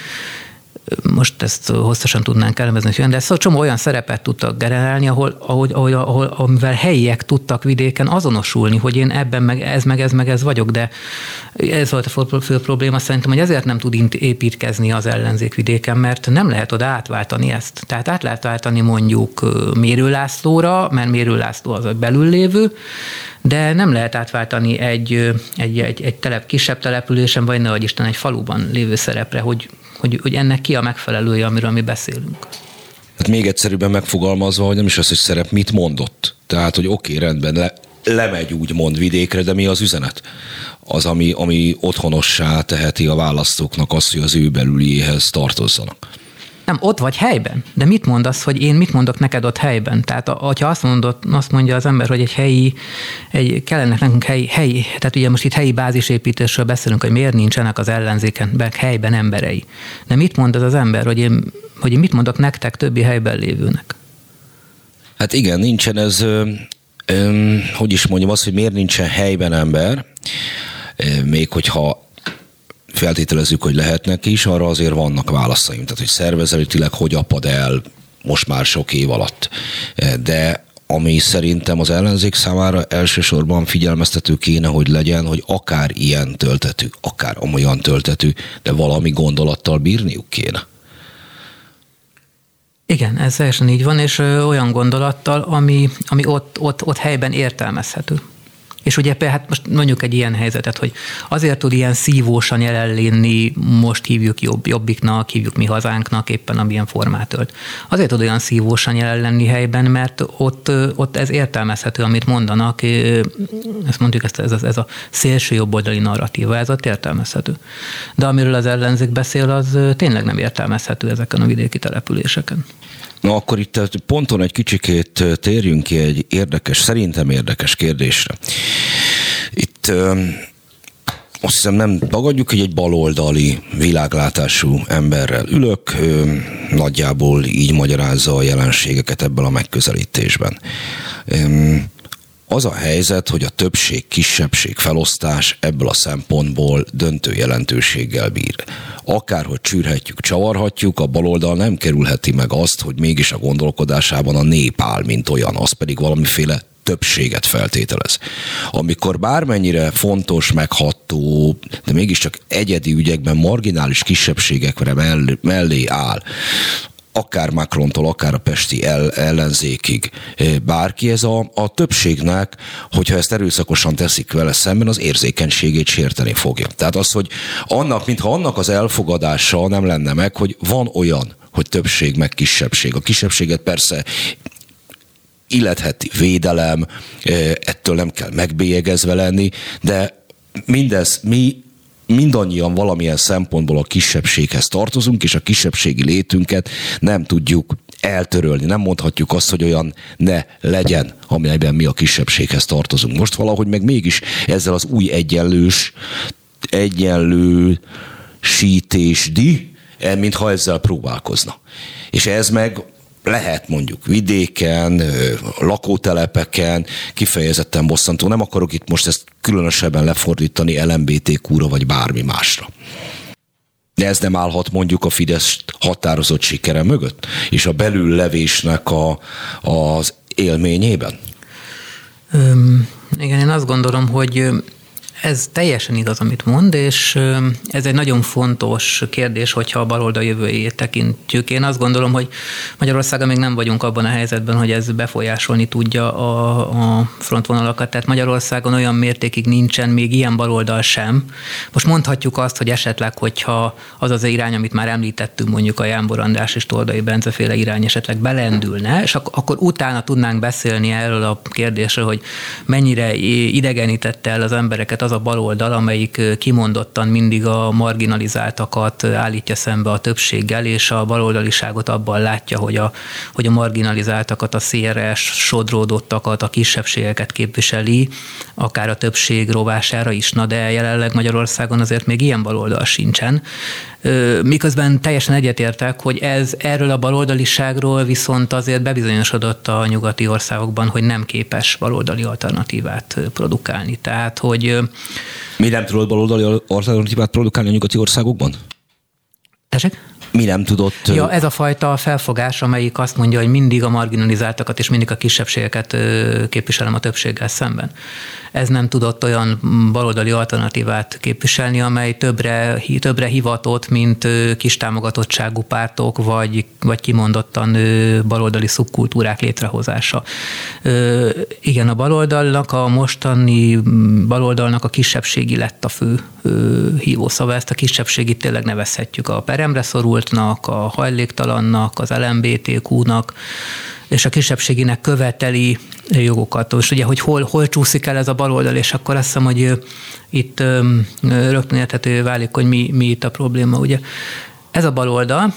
most ezt hosszasan tudnánk elemezni, de a csomó olyan szerepet tudtak generálni, ahol, ahol, ahol, ahol, amivel helyiek tudtak vidéken azonosulni, hogy én ebben meg ez, meg ez, meg ez vagyok, de ez volt a fő probléma szerintem, hogy ezért nem tud építkezni az ellenzék vidéken, mert nem lehet oda átváltani ezt. Tehát át lehet váltani mondjuk Mérő Lászlóra, mert Mérő László az a belül lévő, de nem lehet átváltani egy, egy, egy, egy telep, kisebb településen, vagy nehogy Isten egy faluban lévő szerepre, hogy hogy, hogy ennek ki a megfelelője, amiről mi beszélünk. Hát még egyszerűbben megfogalmazva, hogy nem is az, hogy szerep mit mondott. Tehát, hogy oké, okay, rendben, le, lemegy úgymond vidékre, de mi az üzenet? Az, ami, ami otthonossá teheti a választóknak azt, hogy az ő belüliéhez tartozzanak. Nem, ott vagy helyben. De mit mondasz, hogy én mit mondok neked ott helyben? Tehát, ha azt, mondod, azt mondja az ember, hogy egy helyi, egy, kellene nekünk helyi, helyi, tehát ugye most itt helyi bázisépítésről beszélünk, hogy miért nincsenek az ellenzéken helyben emberei. De mit mond az az ember, hogy én, hogy én mit mondok nektek többi helyben lévőnek? Hát igen, nincsen ez, ö, ö, hogy is mondjam azt, hogy miért nincsen helyben ember, még hogyha feltételezzük, hogy lehetnek is, arra azért vannak válaszaim. Tehát, hogy szervezeletileg hogy apad el most már sok év alatt. De ami szerintem az ellenzék számára elsősorban figyelmeztető kéne, hogy legyen, hogy akár ilyen töltetű, akár amolyan töltetű, de valami gondolattal bírniuk kéne. Igen, ez teljesen így van, és olyan gondolattal, ami, ami ott, ott, ott helyben értelmezhető. És ugye hát most mondjuk egy ilyen helyzetet, hogy azért tud ilyen szívósan jelen lenni, most hívjuk jobb, jobbiknak, hívjuk mi hazánknak, éppen amilyen formát ölt. Azért tud olyan szívósan jelen lenni helyben, mert ott, ott ez értelmezhető, amit mondanak, ezt mondjuk, ezt, ez, ez a szélső jobboldali narratíva, ez ott értelmezhető. De amiről az ellenzék beszél, az tényleg nem értelmezhető ezeken a vidéki településeken. Na akkor itt ponton egy kicsikét térjünk ki egy érdekes, szerintem érdekes kérdésre. Itt azt hiszem nem tagadjuk, hogy egy baloldali világlátású emberrel ülök, nagyjából így magyarázza a jelenségeket ebben a megközelítésben. Az a helyzet, hogy a többség-kisebbség felosztás ebből a szempontból döntő jelentőséggel bír. Akárhogy csűrhetjük, csavarhatjuk, a baloldal nem kerülheti meg azt, hogy mégis a gondolkodásában a nép áll, mint olyan, az pedig valamiféle többséget feltételez. Amikor bármennyire fontos, megható, de mégiscsak egyedi ügyekben marginális kisebbségekre mellé áll, akár Macrontól, akár a pesti el, ellenzékig bárki, ez a, a többségnek, hogyha ezt erőszakosan teszik vele szemben, az érzékenységét sérteni fogja. Tehát az, hogy annak, mintha annak az elfogadása nem lenne meg, hogy van olyan, hogy többség meg kisebbség. A kisebbséget persze illetheti védelem, ettől nem kell megbélyegezve lenni, de mindez mi mindannyian valamilyen szempontból a kisebbséghez tartozunk, és a kisebbségi létünket nem tudjuk eltörölni. Nem mondhatjuk azt, hogy olyan ne legyen, amelyben mi a kisebbséghez tartozunk. Most valahogy meg mégis ezzel az új egyenlős, egyenlő sítésdi, mintha ezzel próbálkozna. És ez meg lehet mondjuk vidéken, lakótelepeken, kifejezetten bosszantó. Nem akarok itt most ezt különösebben lefordítani LMBTQ-ra vagy bármi másra. De ez nem állhat mondjuk a Fidesz határozott sikere mögött, és a belüllevésnek a, az élményében? Öm, igen, én azt gondolom, hogy ez teljesen igaz, amit mond, és ez egy nagyon fontos kérdés, hogyha a baloldal jövőjét tekintjük. Én azt gondolom, hogy Magyarországon még nem vagyunk abban a helyzetben, hogy ez befolyásolni tudja a, a frontvonalakat. Tehát Magyarországon olyan mértékig nincsen még ilyen baloldal sem. Most mondhatjuk azt, hogy esetleg, hogyha az az irány, amit már említettünk, mondjuk a Jánbor András és Tordai Bence féle irány esetleg belendülne, és akkor utána tudnánk beszélni erről a kérdésről, hogy mennyire idegenítette el az embereket az az a baloldal, amelyik kimondottan mindig a marginalizáltakat állítja szembe a többséggel, és a baloldaliságot abban látja, hogy a, hogy a marginalizáltakat, a szélres, sodródottakat, a kisebbségeket képviseli, akár a többség rovására is. Na de jelenleg Magyarországon azért még ilyen baloldal sincsen. Miközben teljesen egyetértek, hogy ez erről a baloldaliságról viszont azért bebizonyosodott a nyugati országokban, hogy nem képes baloldali alternatívát produkálni. Tehát, hogy... Mi nem tudod baloldali alternatívát produkálni a nyugati országokban? Tessék? mi nem tudott... Ja, ez a fajta felfogás, amelyik azt mondja, hogy mindig a marginalizáltakat és mindig a kisebbségeket képviselem a többséggel szemben. Ez nem tudott olyan baloldali alternatívát képviselni, amely többre, többre hivatott, mint kis támogatottságú pártok, vagy, vagy kimondottan baloldali szubkultúrák létrehozása. Igen, a baloldalnak, a mostani baloldalnak a kisebbségi lett a fő hívószava. Ezt a kisebbségit tényleg nevezhetjük a peremre szorultnak, a hajléktalannak, az LMBTQ-nak, és a kisebbséginek követeli jogokat. És ugye, hogy hol, hol csúszik el ez a baloldal, és akkor azt hiszem, hogy itt rögtön érthető válik, hogy mi, mi itt a probléma. Ugye ez a baloldal,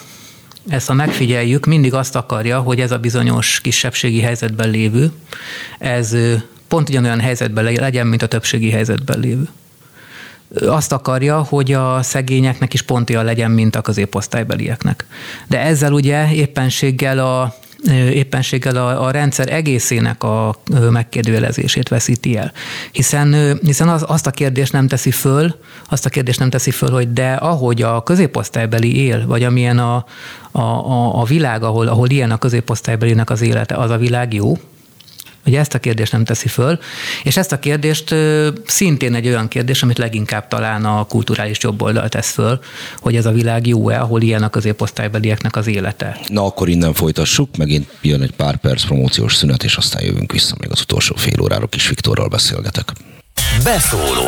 ezt ha megfigyeljük, mindig azt akarja, hogy ez a bizonyos kisebbségi helyzetben lévő, ez pont ugyanolyan helyzetben legyen, mint a többségi helyzetben lévő azt akarja, hogy a szegényeknek is pontja legyen, mint a középosztálybelieknek. De ezzel ugye éppenséggel a éppenséggel a, a rendszer egészének a megkérdőjelezését veszíti el. Hiszen, hiszen az, azt a kérdést nem teszi föl, azt a kérdést nem teszi föl, hogy de ahogy a középosztálybeli él, vagy amilyen a, a, a, a világ, ahol, ahol ilyen a középosztálybelinek az élete, az a világ jó, Ugye ezt a kérdést nem teszi föl, és ezt a kérdést szintén egy olyan kérdés, amit leginkább talán a kulturális jobboldal tesz föl, hogy ez a világ jó-e, ahol ilyen a középosztálybelieknek az élete. Na akkor innen folytassuk, megint jön egy pár perc promóciós szünet, és aztán jövünk vissza, még az utolsó fél órára kis Viktorral beszélgetek. Beszóló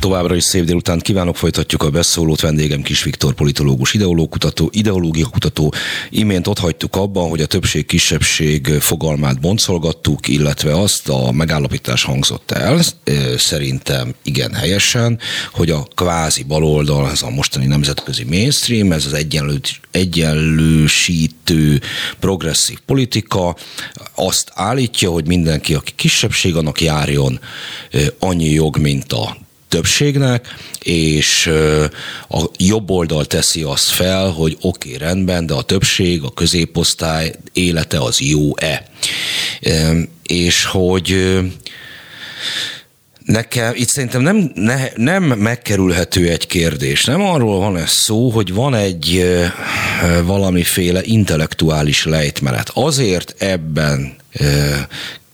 Továbbra is szép délután kívánok, folytatjuk a beszólót. Vendégem Kis Viktor, politológus, ideológutató, ideológia kutató. Imént ott hagytuk abban, hogy a többség-kisebbség fogalmát boncolgattuk, illetve azt a megállapítás hangzott el, szerintem igen helyesen, hogy a kvázi baloldal, ez a mostani nemzetközi mainstream, ez az egyenlő, egyenlősítő progresszív politika, azt állítja, hogy mindenki, aki kisebbség, annak járjon annyi jog, mint a többségnek, és a jobb oldal teszi azt fel, hogy oké, okay, rendben, de a többség, a középosztály élete az jó-e. És hogy Nekem itt szerintem nem, ne, nem megkerülhető egy kérdés. Nem arról van ez szó, hogy van egy valamiféle intellektuális lejtmenet. Azért ebben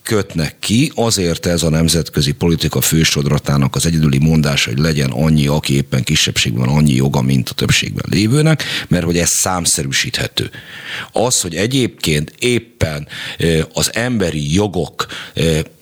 kötnek ki, azért ez a nemzetközi politika fősodratának az egyedüli mondás, hogy legyen annyi, aki éppen kisebbségben annyi joga, mint a többségben lévőnek, mert hogy ez számszerűsíthető. Az, hogy egyébként éppen az emberi jogok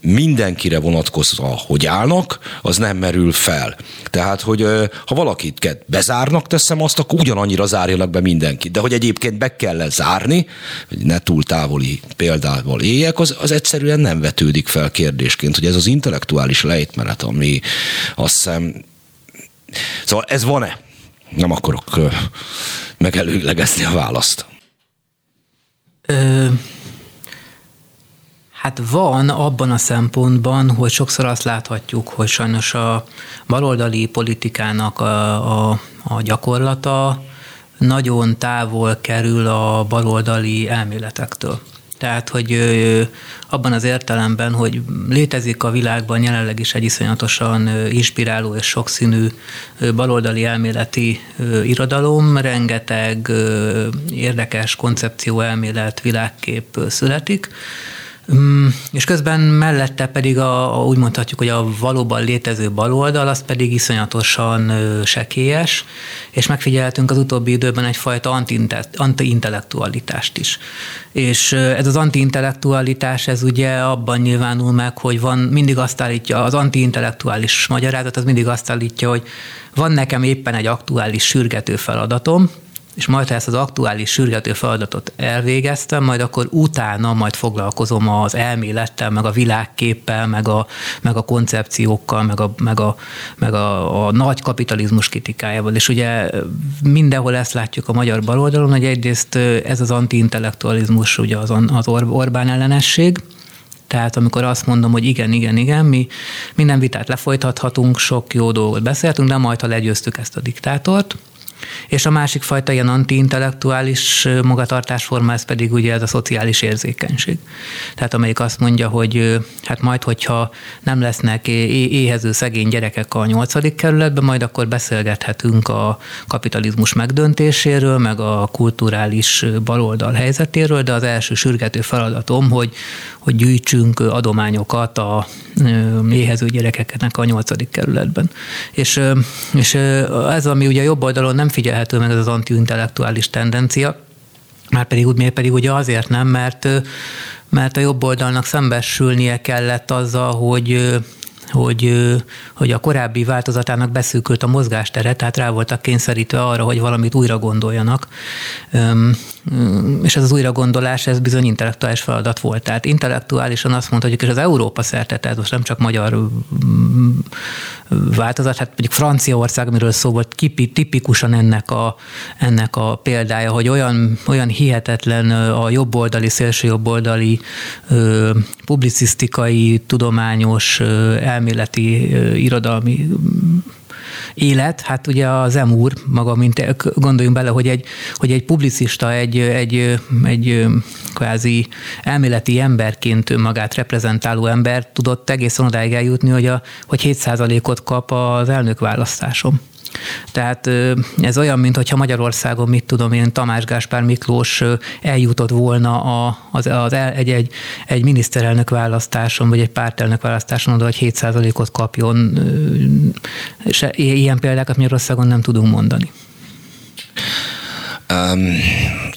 mindenkire vonatkozva, hogy állnak, az nem merül fel. Tehát, hogy ha valakit bezárnak, teszem azt, akkor ugyanannyira zárjanak be mindenkit. De hogy egyébként be kell zárni, hogy ne túl távoli példával éljek, az, az egyszerűen nem vetődik fel kérdésként, hogy ez az intellektuális lejtmenet, ami azt hiszem, szóval ez van-e? Nem akarok megelőlegezni a választ. Ö, Hát van abban a szempontban, hogy sokszor azt láthatjuk, hogy sajnos a baloldali politikának a, a, a gyakorlata nagyon távol kerül a baloldali elméletektől. Tehát, hogy abban az értelemben, hogy létezik a világban jelenleg is egy iszonyatosan inspiráló és sokszínű baloldali elméleti irodalom, rengeteg érdekes koncepció elmélet, világkép születik, Mm, és közben mellette pedig a, a, úgy mondhatjuk, hogy a valóban létező baloldal, az pedig iszonyatosan sekélyes, és megfigyeltünk az utóbbi időben egyfajta antiintellektualitást is. És ez az antiintellektualitás, ez ugye abban nyilvánul meg, hogy van, mindig azt állítja, az antiintellektuális magyarázat, az mindig azt állítja, hogy van nekem éppen egy aktuális sürgető feladatom, és majd ha ezt az aktuális sürgető feladatot elvégeztem, majd akkor utána majd foglalkozom az elmélettel, meg a világképpel, meg a, meg a koncepciókkal, meg a, meg a, meg a, a nagy kapitalizmus kritikájával. És ugye mindenhol ezt látjuk a magyar baloldalon, hogy egyrészt ez az antiintellektualizmus, ugye az, az Orbán ellenesség, tehát amikor azt mondom, hogy igen, igen, igen, mi minden vitát lefolytathatunk, sok jó dolgot beszéltünk, de majd ha legyőztük ezt a diktátort, és a másik fajta ilyen antiintellektuális magatartásforma, ez pedig ugye ez a szociális érzékenység. Tehát amelyik azt mondja, hogy hát majd, hogyha nem lesznek éhező szegény gyerekek a nyolcadik kerületben, majd akkor beszélgethetünk a kapitalizmus megdöntéséről, meg a kulturális baloldal helyzetéről, de az első sürgető feladatom, hogy, hogy gyűjtsünk adományokat a éhező gyerekeknek a nyolcadik kerületben. És, és ez, ami ugye a jobb oldalon nem figyelhető meg ez az antiintellektuális tendencia, már pedig, úgy, pedig ugye azért nem, mert, mert a jobb oldalnak szembesülnie kellett azzal, hogy hogy, hogy a korábbi változatának beszűkült a mozgástere, tehát rá voltak kényszerítve arra, hogy valamit újra gondoljanak. És ez az újragondolás, ez bizony intellektuális feladat volt. Tehát intellektuálisan azt mondhatjuk, és az Európa szerte, tehát most nem csak magyar változat, hát mondjuk Franciaország, amiről szó volt, tipikusan ennek a, ennek a példája, hogy olyan, olyan hihetetlen a jobboldali, szélső jobboldali publicisztikai, tudományos, elméleti, irodalmi élet, hát ugye az emúr maga, mint gondoljunk bele, hogy egy, hogy egy publicista, egy, egy, egy kvázi elméleti emberként magát reprezentáló ember tudott egészen odáig eljutni, hogy, a, hogy 7%-ot kap az elnök választáson. Tehát ez olyan, mintha Magyarországon, mit tudom én, Tamás Gáspár Miklós eljutott volna a, az, az egy, egy, egy miniszterelnök választáson, vagy egy pártelnök választáson oda, hogy 7%-ot kapjon. És ilyen példákat Magyarországon nem tudunk mondani. Um,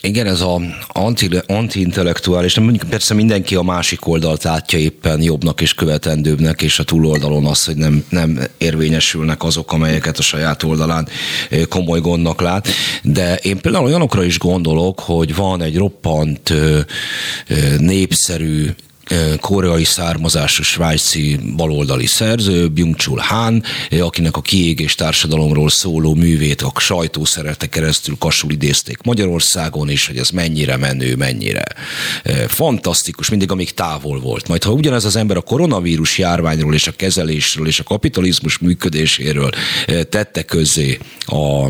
Igen, ez a anti, anti-intellektuális, nem mondjuk persze mindenki a másik oldalt látja éppen jobbnak és követendőbbnek, és a túloldalon az, hogy nem, nem érvényesülnek azok, amelyeket a saját oldalán komoly gondnak lát. De én például olyanokra is gondolok, hogy van egy roppant népszerű koreai származású svájci baloldali szerző, Byung-Chul Han, akinek a kiégés társadalomról szóló művét a sajtó szerete keresztül kasul idézték Magyarországon, és hogy ez mennyire menő, mennyire fantasztikus, mindig amíg távol volt. Majd ha ugyanez az ember a koronavírus járványról és a kezelésről és a kapitalizmus működéséről tette közzé a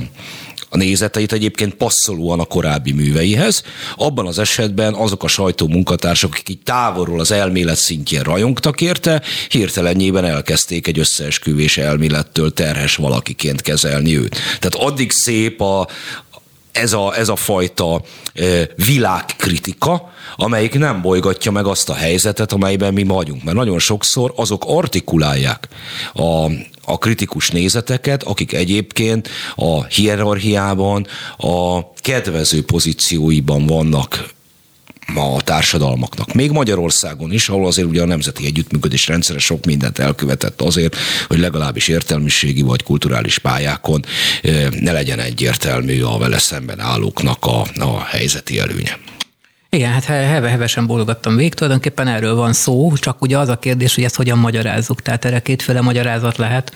a nézeteit egyébként passzolóan a korábbi műveihez. Abban az esetben azok a sajtó munkatársak, akik így távolról az elmélet szintjén rajongtak érte, hirtelenjében elkezdték egy összeesküvés elmélettől terhes valakiként kezelni őt. Tehát addig szép a, ez a, ez a fajta világkritika, amelyik nem bolygatja meg azt a helyzetet, amelyben mi vagyunk. Mert nagyon sokszor azok artikulálják a, a kritikus nézeteket, akik egyébként a hierarchiában a kedvező pozícióiban vannak a társadalmaknak. Még Magyarországon is, ahol azért ugye a nemzeti együttműködés rendszere sok mindent elkövetett azért, hogy legalábbis értelmiségi vagy kulturális pályákon eh, ne legyen egyértelmű a vele szemben állóknak a, a helyzeti előnye. Igen, hát heve-hevesen bólogattam végig, tulajdonképpen erről van szó, csak ugye az a kérdés, hogy ezt hogyan magyarázzuk. Tehát erre kétféle magyarázat lehet.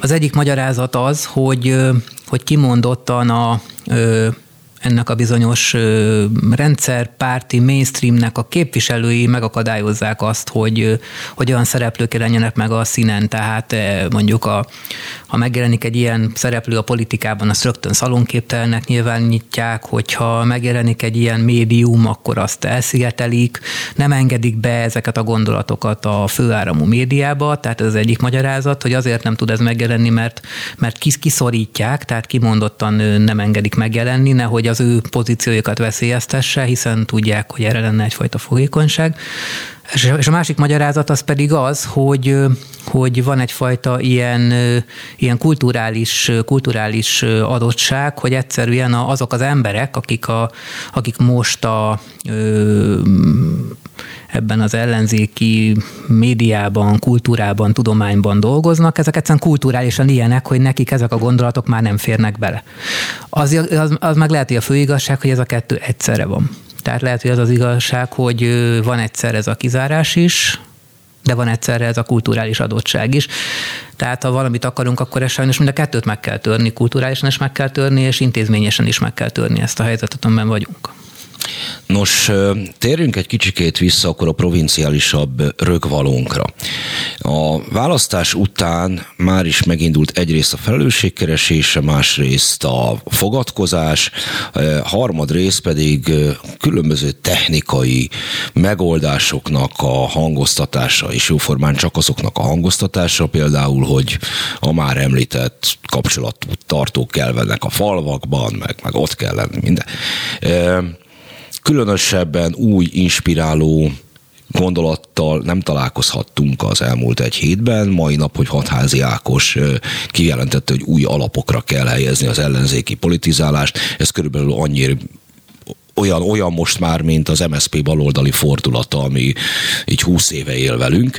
Az egyik magyarázat az, hogy, hogy kimondottan a ennek a bizonyos rendszerpárti mainstreamnek a képviselői megakadályozzák azt, hogy, hogy olyan szereplők jelenjenek meg a színen, tehát mondjuk a, ha megjelenik egy ilyen szereplő a politikában, azt rögtön szalonképtelnek nyilvánítják, hogyha megjelenik egy ilyen médium, akkor azt elszigetelik, nem engedik be ezeket a gondolatokat a főáramú médiába, tehát ez az egyik magyarázat, hogy azért nem tud ez megjelenni, mert, mert kiszorítják, tehát kimondottan nem engedik megjelenni, nehogy az ő pozíciójukat veszélyeztesse, hiszen tudják, hogy erre lenne egyfajta fogékonyság. És a másik magyarázat az pedig az, hogy, hogy van egyfajta ilyen, ilyen kulturális, kulturális adottság, hogy egyszerűen azok az emberek, akik, a, akik most a, ebben az ellenzéki médiában, kultúrában, tudományban dolgoznak, ezek egyszerűen kulturálisan ilyenek, hogy nekik ezek a gondolatok már nem férnek bele. Az, az, az meg lehet, hogy a fő igazság, hogy ez a kettő egyszerre van. Tehát lehet, hogy az az igazság, hogy van egyszer ez a kizárás is, de van egyszerre ez a kulturális adottság is. Tehát ha valamit akarunk, akkor ez sajnos mind a kettőt meg kell törni, kulturálisan is meg kell törni, és intézményesen is meg kell törni ezt a helyzetet, amiben vagyunk. Nos, térjünk egy kicsikét vissza akkor a provinciálisabb rögvalónkra. A választás után már is megindult egyrészt a felelősségkeresése, másrészt a fogadkozás, harmadrészt pedig különböző technikai megoldásoknak a hangoztatása, és jóformán csak azoknak a hangoztatása, például, hogy a már említett kapcsolattartók kell a falvakban, meg, meg ott kell lenni minden különösebben új, inspiráló gondolattal nem találkozhattunk az elmúlt egy hétben. Mai nap, hogy Hatházi Ákos kijelentette, hogy új alapokra kell helyezni az ellenzéki politizálást. Ez körülbelül annyira olyan, olyan most már, mint az MSZP baloldali fordulata, ami így húsz éve él velünk,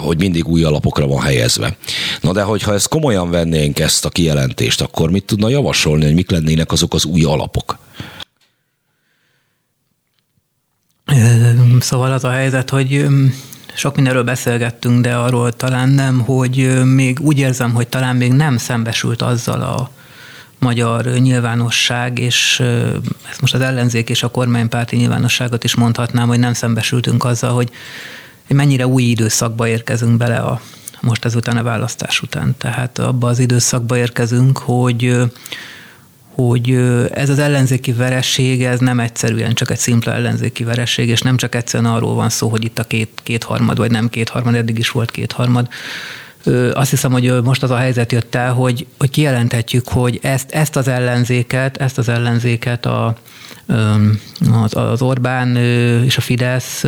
hogy mindig új alapokra van helyezve. Na de hogyha ezt komolyan vennénk ezt a kijelentést, akkor mit tudna javasolni, hogy mik lennének azok az új alapok? Szóval az a helyzet, hogy sok mindenről beszélgettünk, de arról talán nem, hogy még úgy érzem, hogy talán még nem szembesült azzal a magyar nyilvánosság, és ezt most az ellenzék és a kormánypárti nyilvánosságot is mondhatnám, hogy nem szembesültünk azzal, hogy mennyire új időszakba érkezünk bele a most ezután a választás után. Tehát abba az időszakba érkezünk, hogy hogy ez az ellenzéki vereség, ez nem egyszerűen csak egy szimpla ellenzéki vereség, és nem csak egyszerűen arról van szó, hogy itt a két, kétharmad, vagy nem kétharmad, eddig is volt kétharmad. Azt hiszem, hogy most az a helyzet jött el, hogy, hogy kijelenthetjük, hogy ezt, ezt az ellenzéket, ezt az ellenzéket a, az, Orbán és a Fidesz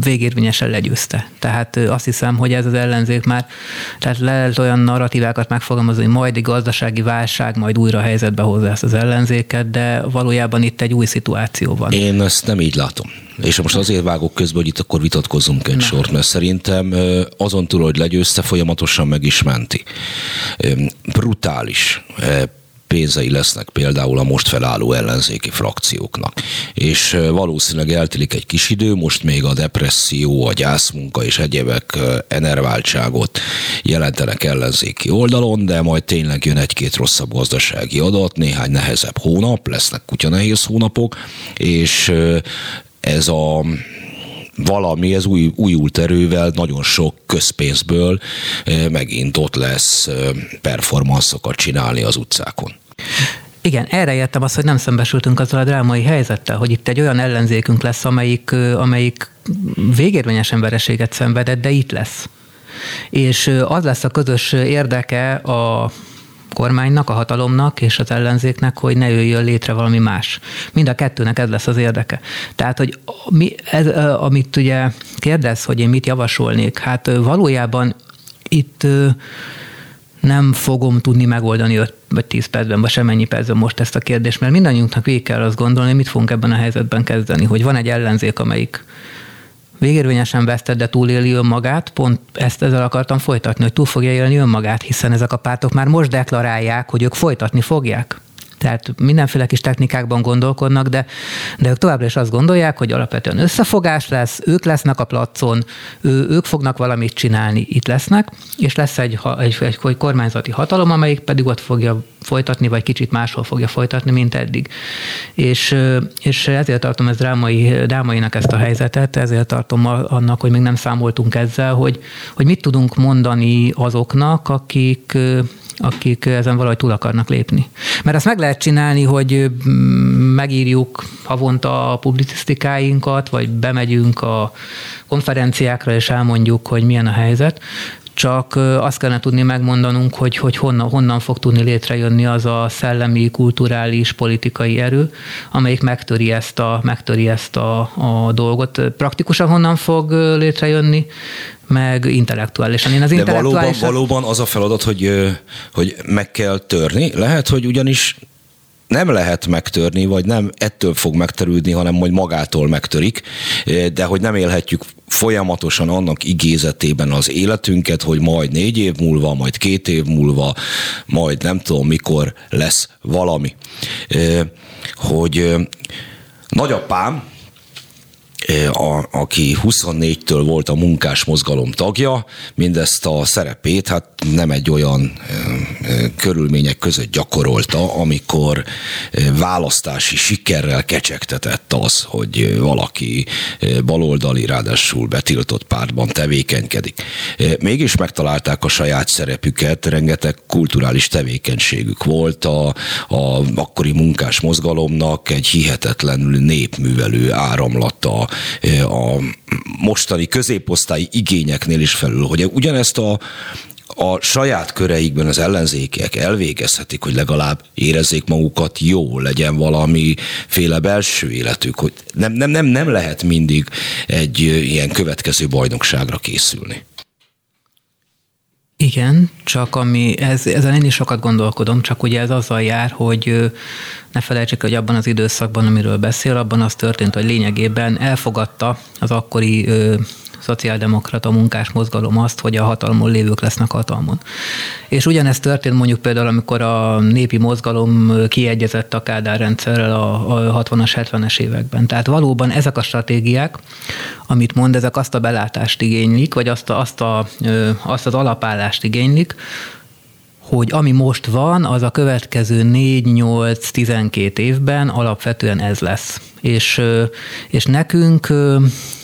végérvényesen legyőzte. Tehát azt hiszem, hogy ez az ellenzék már, tehát lehet olyan narratívákat megfogalmazni, hogy majd egy gazdasági válság majd újra helyzetbe hozza ezt az ellenzéket, de valójában itt egy új szituáció van. Én ezt nem így látom. És most azért vágok közben, hogy itt akkor vitatkozzunk egy sort, mert szerintem azon túl, hogy legyőzte, folyamatosan meg is menti. Brutális pénzei lesznek például a most felálló ellenzéki frakcióknak. És valószínűleg eltelik egy kis idő, most még a depresszió, a gyászmunka és egyébek enerváltságot jelentenek ellenzéki oldalon, de majd tényleg jön egy-két rosszabb gazdasági adat, néhány nehezebb hónap, lesznek kutyanehéz hónapok, és ez a valami, ez új, újult erővel, nagyon sok közpénzből megint ott lesz performanszokat csinálni az utcákon. Igen, erre értem azt, hogy nem szembesültünk azzal a drámai helyzettel, hogy itt egy olyan ellenzékünk lesz, amelyik, amelyik végérvényesen vereséget szenvedett, de itt lesz. És az lesz a közös érdeke a kormánynak, a hatalomnak és az ellenzéknek, hogy ne jöjjön létre valami más. Mind a kettőnek ez lesz az érdeke. Tehát, hogy mi, ez, amit ugye kérdez, hogy én mit javasolnék, hát valójában itt nem fogom tudni megoldani 5 vagy 10 percben, vagy semennyi percben most ezt a kérdést, mert mindannyiunknak végig kell azt gondolni, mit fogunk ebben a helyzetben kezdeni, hogy van egy ellenzék, amelyik végérvényesen vesztett, de túléli önmagát, pont ezt ezzel akartam folytatni, hogy túl fogja élni önmagát, hiszen ezek a pártok már most deklarálják, hogy ők folytatni fogják. Tehát mindenféle kis technikákban gondolkodnak, de, de ők továbbra is azt gondolják, hogy alapvetően összefogás lesz, ők lesznek a placon, ő, ők fognak valamit csinálni, itt lesznek, és lesz egy, egy, egy, egy kormányzati hatalom, amelyik pedig ott fogja folytatni, vagy kicsit máshol fogja folytatni, mint eddig. És, és ezért tartom ez drámai, drámainak ezt a helyzetet, ezért tartom annak, hogy még nem számoltunk ezzel, hogy, hogy mit tudunk mondani azoknak, akik akik ezen valahogy túl akarnak lépni. Mert azt meg lehet csinálni, hogy megírjuk havonta a publicisztikáinkat, vagy bemegyünk a konferenciákra, és elmondjuk, hogy milyen a helyzet, csak azt kellene tudni megmondanunk, hogy, hogy honnan, honnan fog tudni létrejönni az a szellemi, kulturális, politikai erő, amelyik megtöri ezt a, megtöri ezt a, a dolgot. Praktikusan honnan fog létrejönni, meg intellektuálisan. Én az De valóban, valóban az a feladat, hogy, hogy meg kell törni. Lehet, hogy ugyanis nem lehet megtörni, vagy nem ettől fog megterülni, hanem majd magától megtörik, de hogy nem élhetjük folyamatosan annak igézetében az életünket, hogy majd négy év múlva, majd két év múlva, majd nem tudom mikor lesz valami. Hogy nagyapám, a, aki 24-től volt a munkás mozgalom tagja, mindezt a szerepét hát nem egy olyan körülmények között gyakorolta, amikor választási sikerrel kecsegtetett az, hogy valaki baloldali, ráadásul betiltott pártban tevékenykedik. Mégis megtalálták a saját szerepüket, rengeteg kulturális tevékenységük volt a, a akkori munkás mozgalomnak egy hihetetlenül népművelő áramlata a mostani középosztályi igényeknél is felül, hogy ugyanezt a a saját köreikben az ellenzékek elvégezhetik, hogy legalább érezzék magukat jó, legyen valamiféle belső életük, hogy nem, nem, nem, nem lehet mindig egy ilyen következő bajnokságra készülni. Igen, csak ami, ez, ezen én is sokat gondolkodom, csak ugye ez azzal jár, hogy ne felejtsük, hogy abban az időszakban, amiről beszél, abban az történt, hogy lényegében elfogadta az akkori szociáldemokrata munkás mozgalom azt, hogy a hatalmon lévők lesznek hatalmon. És ugyanezt történt mondjuk például, amikor a népi mozgalom kiegyezett a Kádár rendszerrel a 60-as, 70-es években. Tehát valóban ezek a stratégiák, amit mond, ezek azt a belátást igénylik, vagy azt, a, azt, a, azt az alapállást igénylik, hogy ami most van, az a következő 4-8-12 évben alapvetően ez lesz. És, és nekünk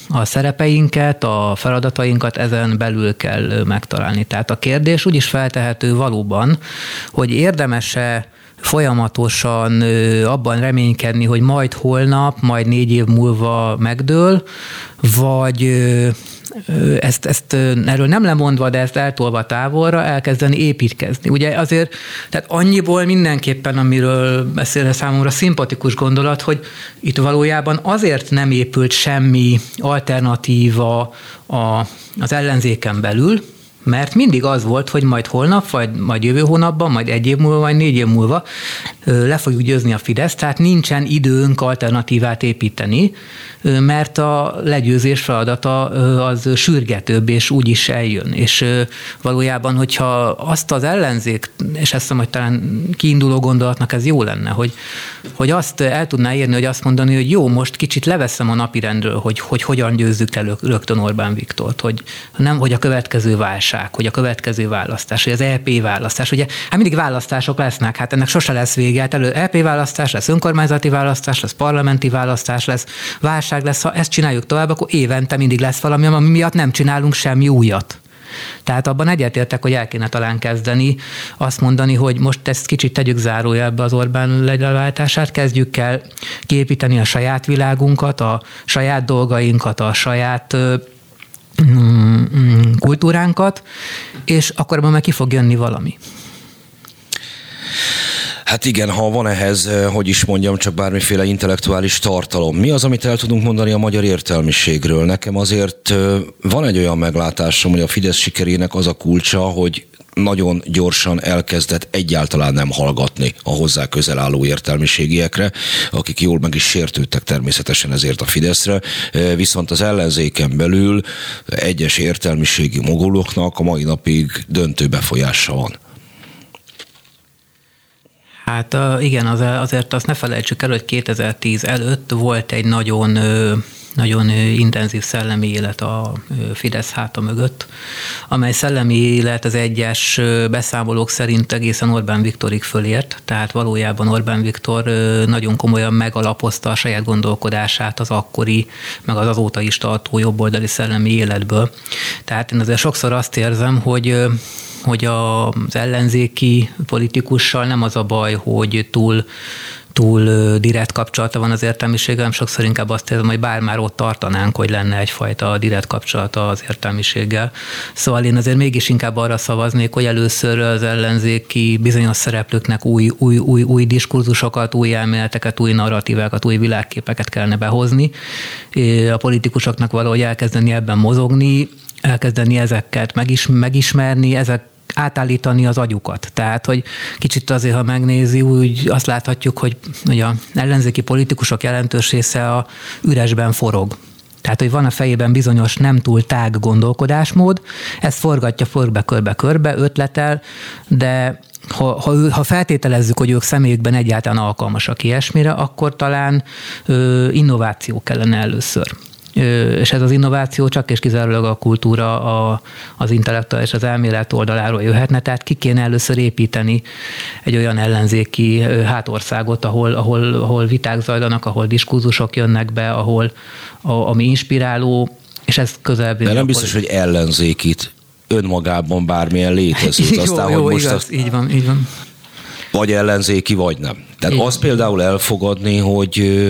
a szerepeinket, a feladatainkat ezen belül kell megtalálni. Tehát a kérdés úgy is feltehető valóban, hogy érdemese folyamatosan abban reménykedni, hogy majd holnap, majd négy év múlva megdől, vagy ezt, ezt erről nem lemondva, de ezt eltolva távolra elkezdeni építkezni. Ugye azért, tehát annyiból mindenképpen, amiről beszélne számomra szimpatikus gondolat, hogy itt valójában azért nem épült semmi alternatíva a, az ellenzéken belül, mert mindig az volt, hogy majd holnap, vagy majd jövő hónapban, majd egy év múlva, vagy négy év múlva le fogjuk győzni a Fidesz, tehát nincsen időnk alternatívát építeni, mert a legyőzés feladata az sürgetőbb, és úgy is eljön. És valójában, hogyha azt az ellenzék, és ezt hogy talán kiinduló gondolatnak ez jó lenne, hogy, hogy azt el tudná érni, hogy azt mondani, hogy jó, most kicsit leveszem a napirendről, hogy, hogy hogyan győzzük el rögtön Orbán Viktort, hogy nem, hogy a következő válság, hogy a következő választás, hogy az EP választás. Ugye, hát mindig választások lesznek, hát ennek sose lesz vége. Hát elő EP választás lesz, önkormányzati választás lesz, parlamenti választás lesz, válság lesz, ha ezt csináljuk tovább, akkor évente mindig lesz valami, ami miatt nem csinálunk semmi újat. Tehát abban egyetértek, hogy el kéne talán kezdeni azt mondani, hogy most ezt kicsit tegyük zárójelbe az Orbán legyelváltását, kezdjük el kiépíteni a saját világunkat, a saját dolgainkat, a saját kultúránkat, és akkor abban meg ki fog jönni valami. Hát igen, ha van ehhez, eh, hogy is mondjam, csak bármiféle intellektuális tartalom. Mi az, amit el tudunk mondani a magyar értelmiségről? Nekem azért eh, van egy olyan meglátásom, hogy a Fidesz sikerének az a kulcsa, hogy nagyon gyorsan elkezdett egyáltalán nem hallgatni a hozzá közel álló értelmiségiekre, akik jól meg is sértődtek természetesen ezért a Fideszre, viszont az ellenzéken belül egyes értelmiségi moguloknak a mai napig döntő befolyása van. Hát igen, az, azért azt ne felejtsük el, hogy 2010 előtt volt egy nagyon nagyon intenzív szellemi élet a Fidesz háta mögött, amely szellemi élet az egyes beszámolók szerint egészen Orbán Viktorig fölért, tehát valójában Orbán Viktor nagyon komolyan megalapozta a saját gondolkodását az akkori, meg az azóta is tartó jobboldali szellemi életből. Tehát én azért sokszor azt érzem, hogy hogy az ellenzéki politikussal nem az a baj, hogy túl túl direkt kapcsolata van az értelmiséggel, nem sokszor inkább azt érzem, hogy bár már ott tartanánk, hogy lenne egyfajta direkt kapcsolata az értelmiséggel. Szóval én azért mégis inkább arra szavaznék, hogy először az ellenzéki bizonyos szereplőknek új, új, új, új diskurzusokat, új elméleteket, új narratívákat, új világképeket kellene behozni. A politikusoknak valahogy elkezdeni ebben mozogni, elkezdeni ezeket megis, megismerni, ezek átállítani az agyukat. Tehát, hogy kicsit azért, ha megnézi, úgy azt láthatjuk, hogy, hogy a ellenzéki politikusok jelentős része a üresben forog. Tehát, hogy van a fejében bizonyos nem túl tág gondolkodásmód, ez forgatja forbe, körbe, körbe, ötletel, de ha, ha, ha feltételezzük, hogy ők személyükben egyáltalán alkalmasak ilyesmire, akkor talán ö, innováció kellene először és ez az innováció csak és kizárólag a kultúra, a, az intellektuál és az elmélet oldaláról jöhetne, tehát ki kéne először építeni egy olyan ellenzéki hátországot, ahol, ahol, ahol viták zajlanak, ahol diskurzusok jönnek be, ahol a, ami inspiráló, és ez közel. De nem biztos, hogy ellenzékit önmagában bármilyen létező. [LAUGHS] Aztán, jó, jó, hogy most igaz, azt... így van, így van vagy ellenzéki, vagy nem. Tehát Igen. azt például elfogadni, hogy,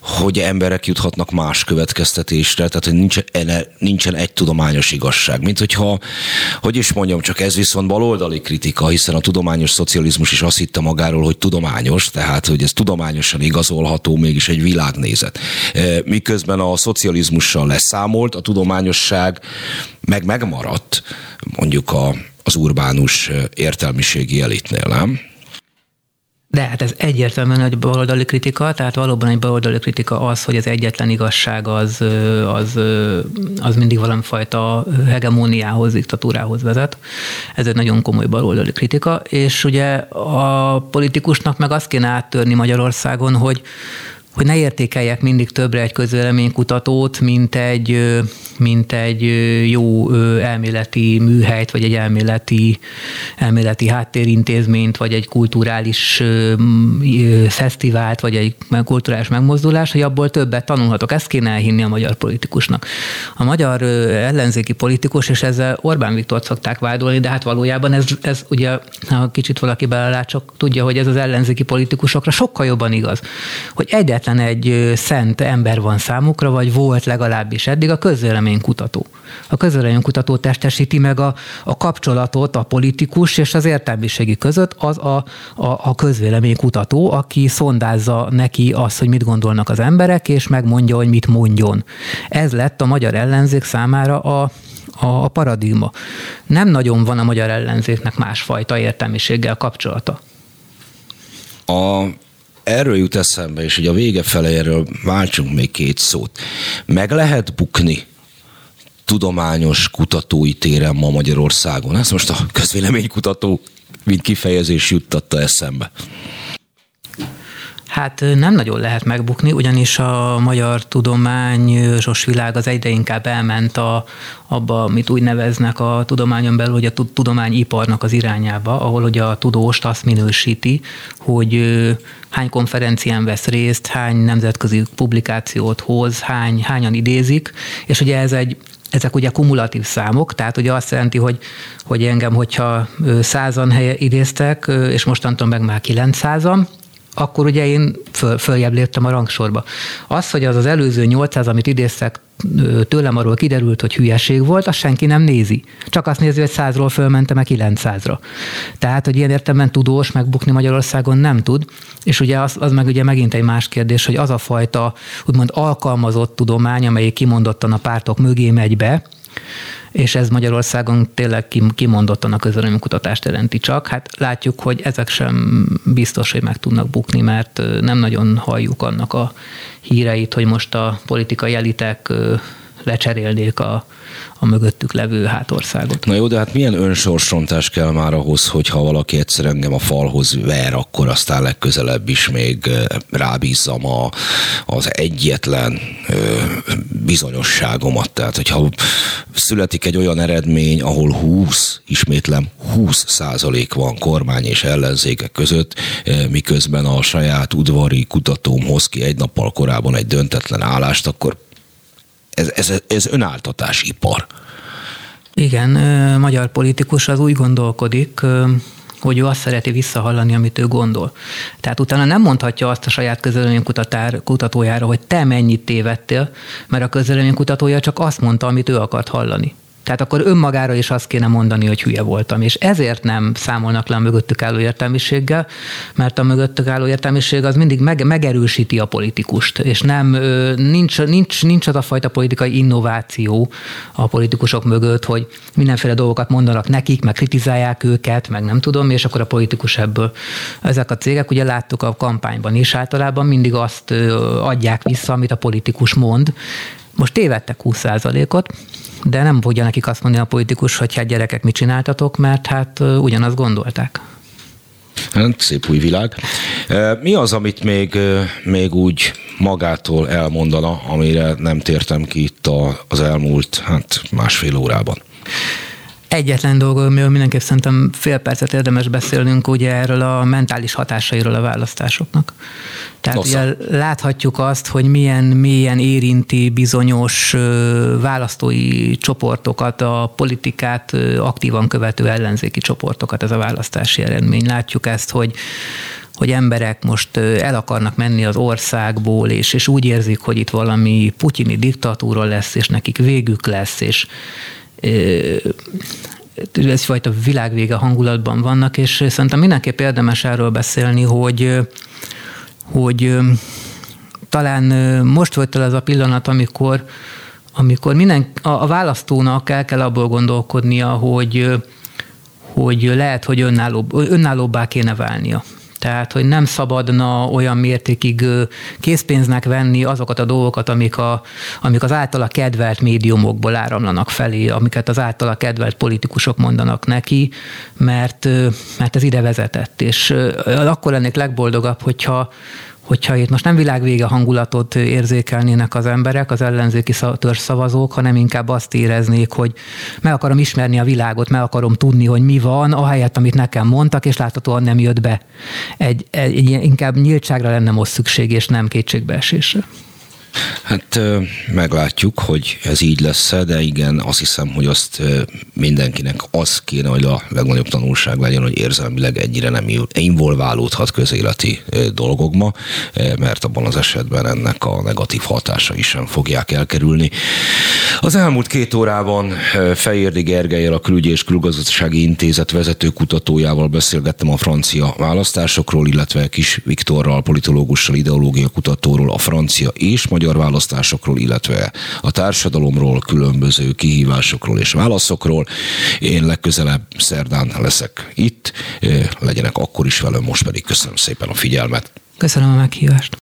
hogy emberek juthatnak más következtetésre, tehát hogy nincsen, nincsen egy tudományos igazság. Mint hogyha, hogy is mondjam, csak ez viszont baloldali kritika, hiszen a tudományos szocializmus is azt hitte magáról, hogy tudományos, tehát hogy ez tudományosan igazolható, mégis egy világnézet. Miközben a szocializmussal leszámolt, a tudományosság meg megmaradt mondjuk a, az urbánus értelmiségi elitnél, nem? De hát ez egyértelműen egy baloldali kritika, tehát valóban egy baloldali kritika az, hogy az egyetlen igazság az, az, az mindig valami fajta hegemóniához, diktatúrához vezet. Ez egy nagyon komoly baloldali kritika, és ugye a politikusnak meg azt kéne áttörni Magyarországon, hogy hogy ne értékeljek mindig többre egy közvéleménykutatót, mint egy, mint egy jó elméleti műhelyt, vagy egy elméleti, elméleti háttérintézményt, vagy egy kulturális fesztivált, vagy egy kulturális megmozdulást, hogy abból többet tanulhatok. Ezt kéne elhinni a magyar politikusnak. A magyar ellenzéki politikus, és ezzel Orbán Viktort szokták vádolni, de hát valójában ez, ez ugye, ha kicsit valaki belelát, csak tudja, hogy ez az ellenzéki politikusokra sokkal jobban igaz. Hogy egyetlen egyetlen egy szent ember van számukra, vagy volt legalábbis eddig a közvéleménykutató. A közvéleménykutató testesíti meg a, a kapcsolatot a politikus és az értelmiségi között az a, a, a közvéleménykutató, aki szondázza neki azt, hogy mit gondolnak az emberek, és megmondja, hogy mit mondjon. Ez lett a magyar ellenzék számára a, a, paradigma. Nem nagyon van a magyar ellenzéknek másfajta értelmiséggel kapcsolata. A, erről jut eszembe, és hogy a vége fele erről váltsunk még két szót. Meg lehet bukni tudományos kutatói téren ma Magyarországon. Ezt most a közvéleménykutató mint kifejezés juttatta eszembe. Hát nem nagyon lehet megbukni, ugyanis a magyar tudományos világ az egyre inkább elment a, abba, amit úgy neveznek a tudományon belül, hogy a tudományiparnak az irányába, ahol ugye a tudóst azt minősíti, hogy hány konferencián vesz részt, hány nemzetközi publikációt hoz, hány, hányan idézik, és ugye ez egy ezek ugye kumulatív számok, tehát ugye azt jelenti, hogy, hogy engem, hogyha százan helye idéztek, és mostantól meg már 900-an, akkor ugye én föl, följebb léptem a rangsorba. Az, hogy az az előző 800, amit idéztek, tőlem arról kiderült, hogy hülyeség volt, azt senki nem nézi. Csak azt nézi, hogy 100-ról fölmentem a 900-ra. Tehát, hogy ilyen értelemben tudós megbukni Magyarországon nem tud, és ugye az, az meg ugye megint egy más kérdés, hogy az a fajta úgymond alkalmazott tudomány, amelyik kimondottan a pártok mögé megy be, és ez Magyarországon tényleg kimondottan a kutatást jelenti csak. Hát látjuk, hogy ezek sem biztos, hogy meg tudnak bukni, mert nem nagyon halljuk annak a híreit, hogy most a politikai elitek lecserélnék a, a mögöttük levő hátországot. Na jó, de hát milyen önsorsrontás kell már ahhoz, hogy ha valaki egyszer engem a falhoz ver, akkor aztán legközelebb is még rábízzam a, az egyetlen ö, bizonyosságomat. Tehát, hogyha születik egy olyan eredmény, ahol 20, ismétlem, 20 százalék van kormány és ellenzékek között, miközben a saját udvari kutatóm hoz ki egy nappal korábban egy döntetlen állást, akkor ez, ez, ez önáltatás ipar. Igen, magyar politikus az úgy gondolkodik, hogy ő azt szereti visszahallani, amit ő gondol. Tehát utána nem mondhatja azt a saját kutatójára, hogy te mennyit tévedtél, mert a kutatója csak azt mondta, amit ő akart hallani. Tehát akkor önmagára is azt kéne mondani, hogy hülye voltam. És ezért nem számolnak le a mögöttük álló értelmiséggel, mert a mögöttük álló értelmiség az mindig meg, megerősíti a politikust, és nem, nincs, nincs, nincs az a fajta politikai innováció a politikusok mögött, hogy mindenféle dolgokat mondanak nekik, meg kritizálják őket, meg nem tudom, és akkor a politikus ebből. Ezek a cégek, ugye láttuk a kampányban is általában mindig azt adják vissza, amit a politikus mond, most tévedtek 20%-ot, de nem fogja nekik azt mondani a politikus, hogy hát gyerekek, mit csináltatok, mert hát ugyanazt gondolták. Hát, szép új világ. Mi az, amit még, még úgy magától elmondana, amire nem tértem ki itt az elmúlt hát, másfél órában? Egyetlen dolog, amiről mindenképp szerintem fél percet érdemes beszélnünk, ugye erről a mentális hatásairól a választásoknak. Tehát ugye láthatjuk azt, hogy milyen milyen érinti bizonyos választói csoportokat, a politikát aktívan követő ellenzéki csoportokat ez a választási eredmény. Látjuk ezt, hogy hogy emberek most el akarnak menni az országból, és, és úgy érzik, hogy itt valami putyini diktatúra lesz, és nekik végük lesz, és egyfajta világvége hangulatban vannak, és szerintem mindenképp érdemes erről beszélni, hogy, hogy talán most volt el ez a pillanat, amikor, amikor minden, a, a választónak el kell abból gondolkodnia, hogy, hogy lehet, hogy önállóbb, önállóbbá kéne válnia. Tehát, hogy nem szabadna olyan mértékig készpénznek venni azokat a dolgokat, amik, a, amik az általa kedvelt médiumokból áramlanak felé, amiket az általa kedvelt politikusok mondanak neki, mert, mert ez ide vezetett. És akkor lennék legboldogabb, hogyha hogyha itt most nem világvége hangulatot érzékelnének az emberek, az ellenzéki szavazók, hanem inkább azt éreznék, hogy meg akarom ismerni a világot, meg akarom tudni, hogy mi van, ahelyett, amit nekem mondtak, és láthatóan nem jött be. Egy, egy, egy inkább nyíltságra lenne most szükség, és nem kétségbeesésre. Hát meglátjuk, hogy ez így lesz de igen, azt hiszem, hogy azt mindenkinek az kéne, hogy a legnagyobb tanulság legyen, hogy érzelmileg ennyire nem involválódhat közéleti dolgokba, mert abban az esetben ennek a negatív hatásai sem fogják elkerülni. Az elmúlt két órában Fejérdi Gergelyel, a Külügyi és Külgazdasági Intézet vezető kutatójával beszélgettem a francia választásokról, illetve Kis Viktorral, politológussal, ideológia kutatóról, a francia és magyar választásokról, illetve a társadalomról, különböző kihívásokról és válaszokról. Én legközelebb szerdán leszek itt, legyenek akkor is velem, most pedig köszönöm szépen a figyelmet. Köszönöm a meghívást.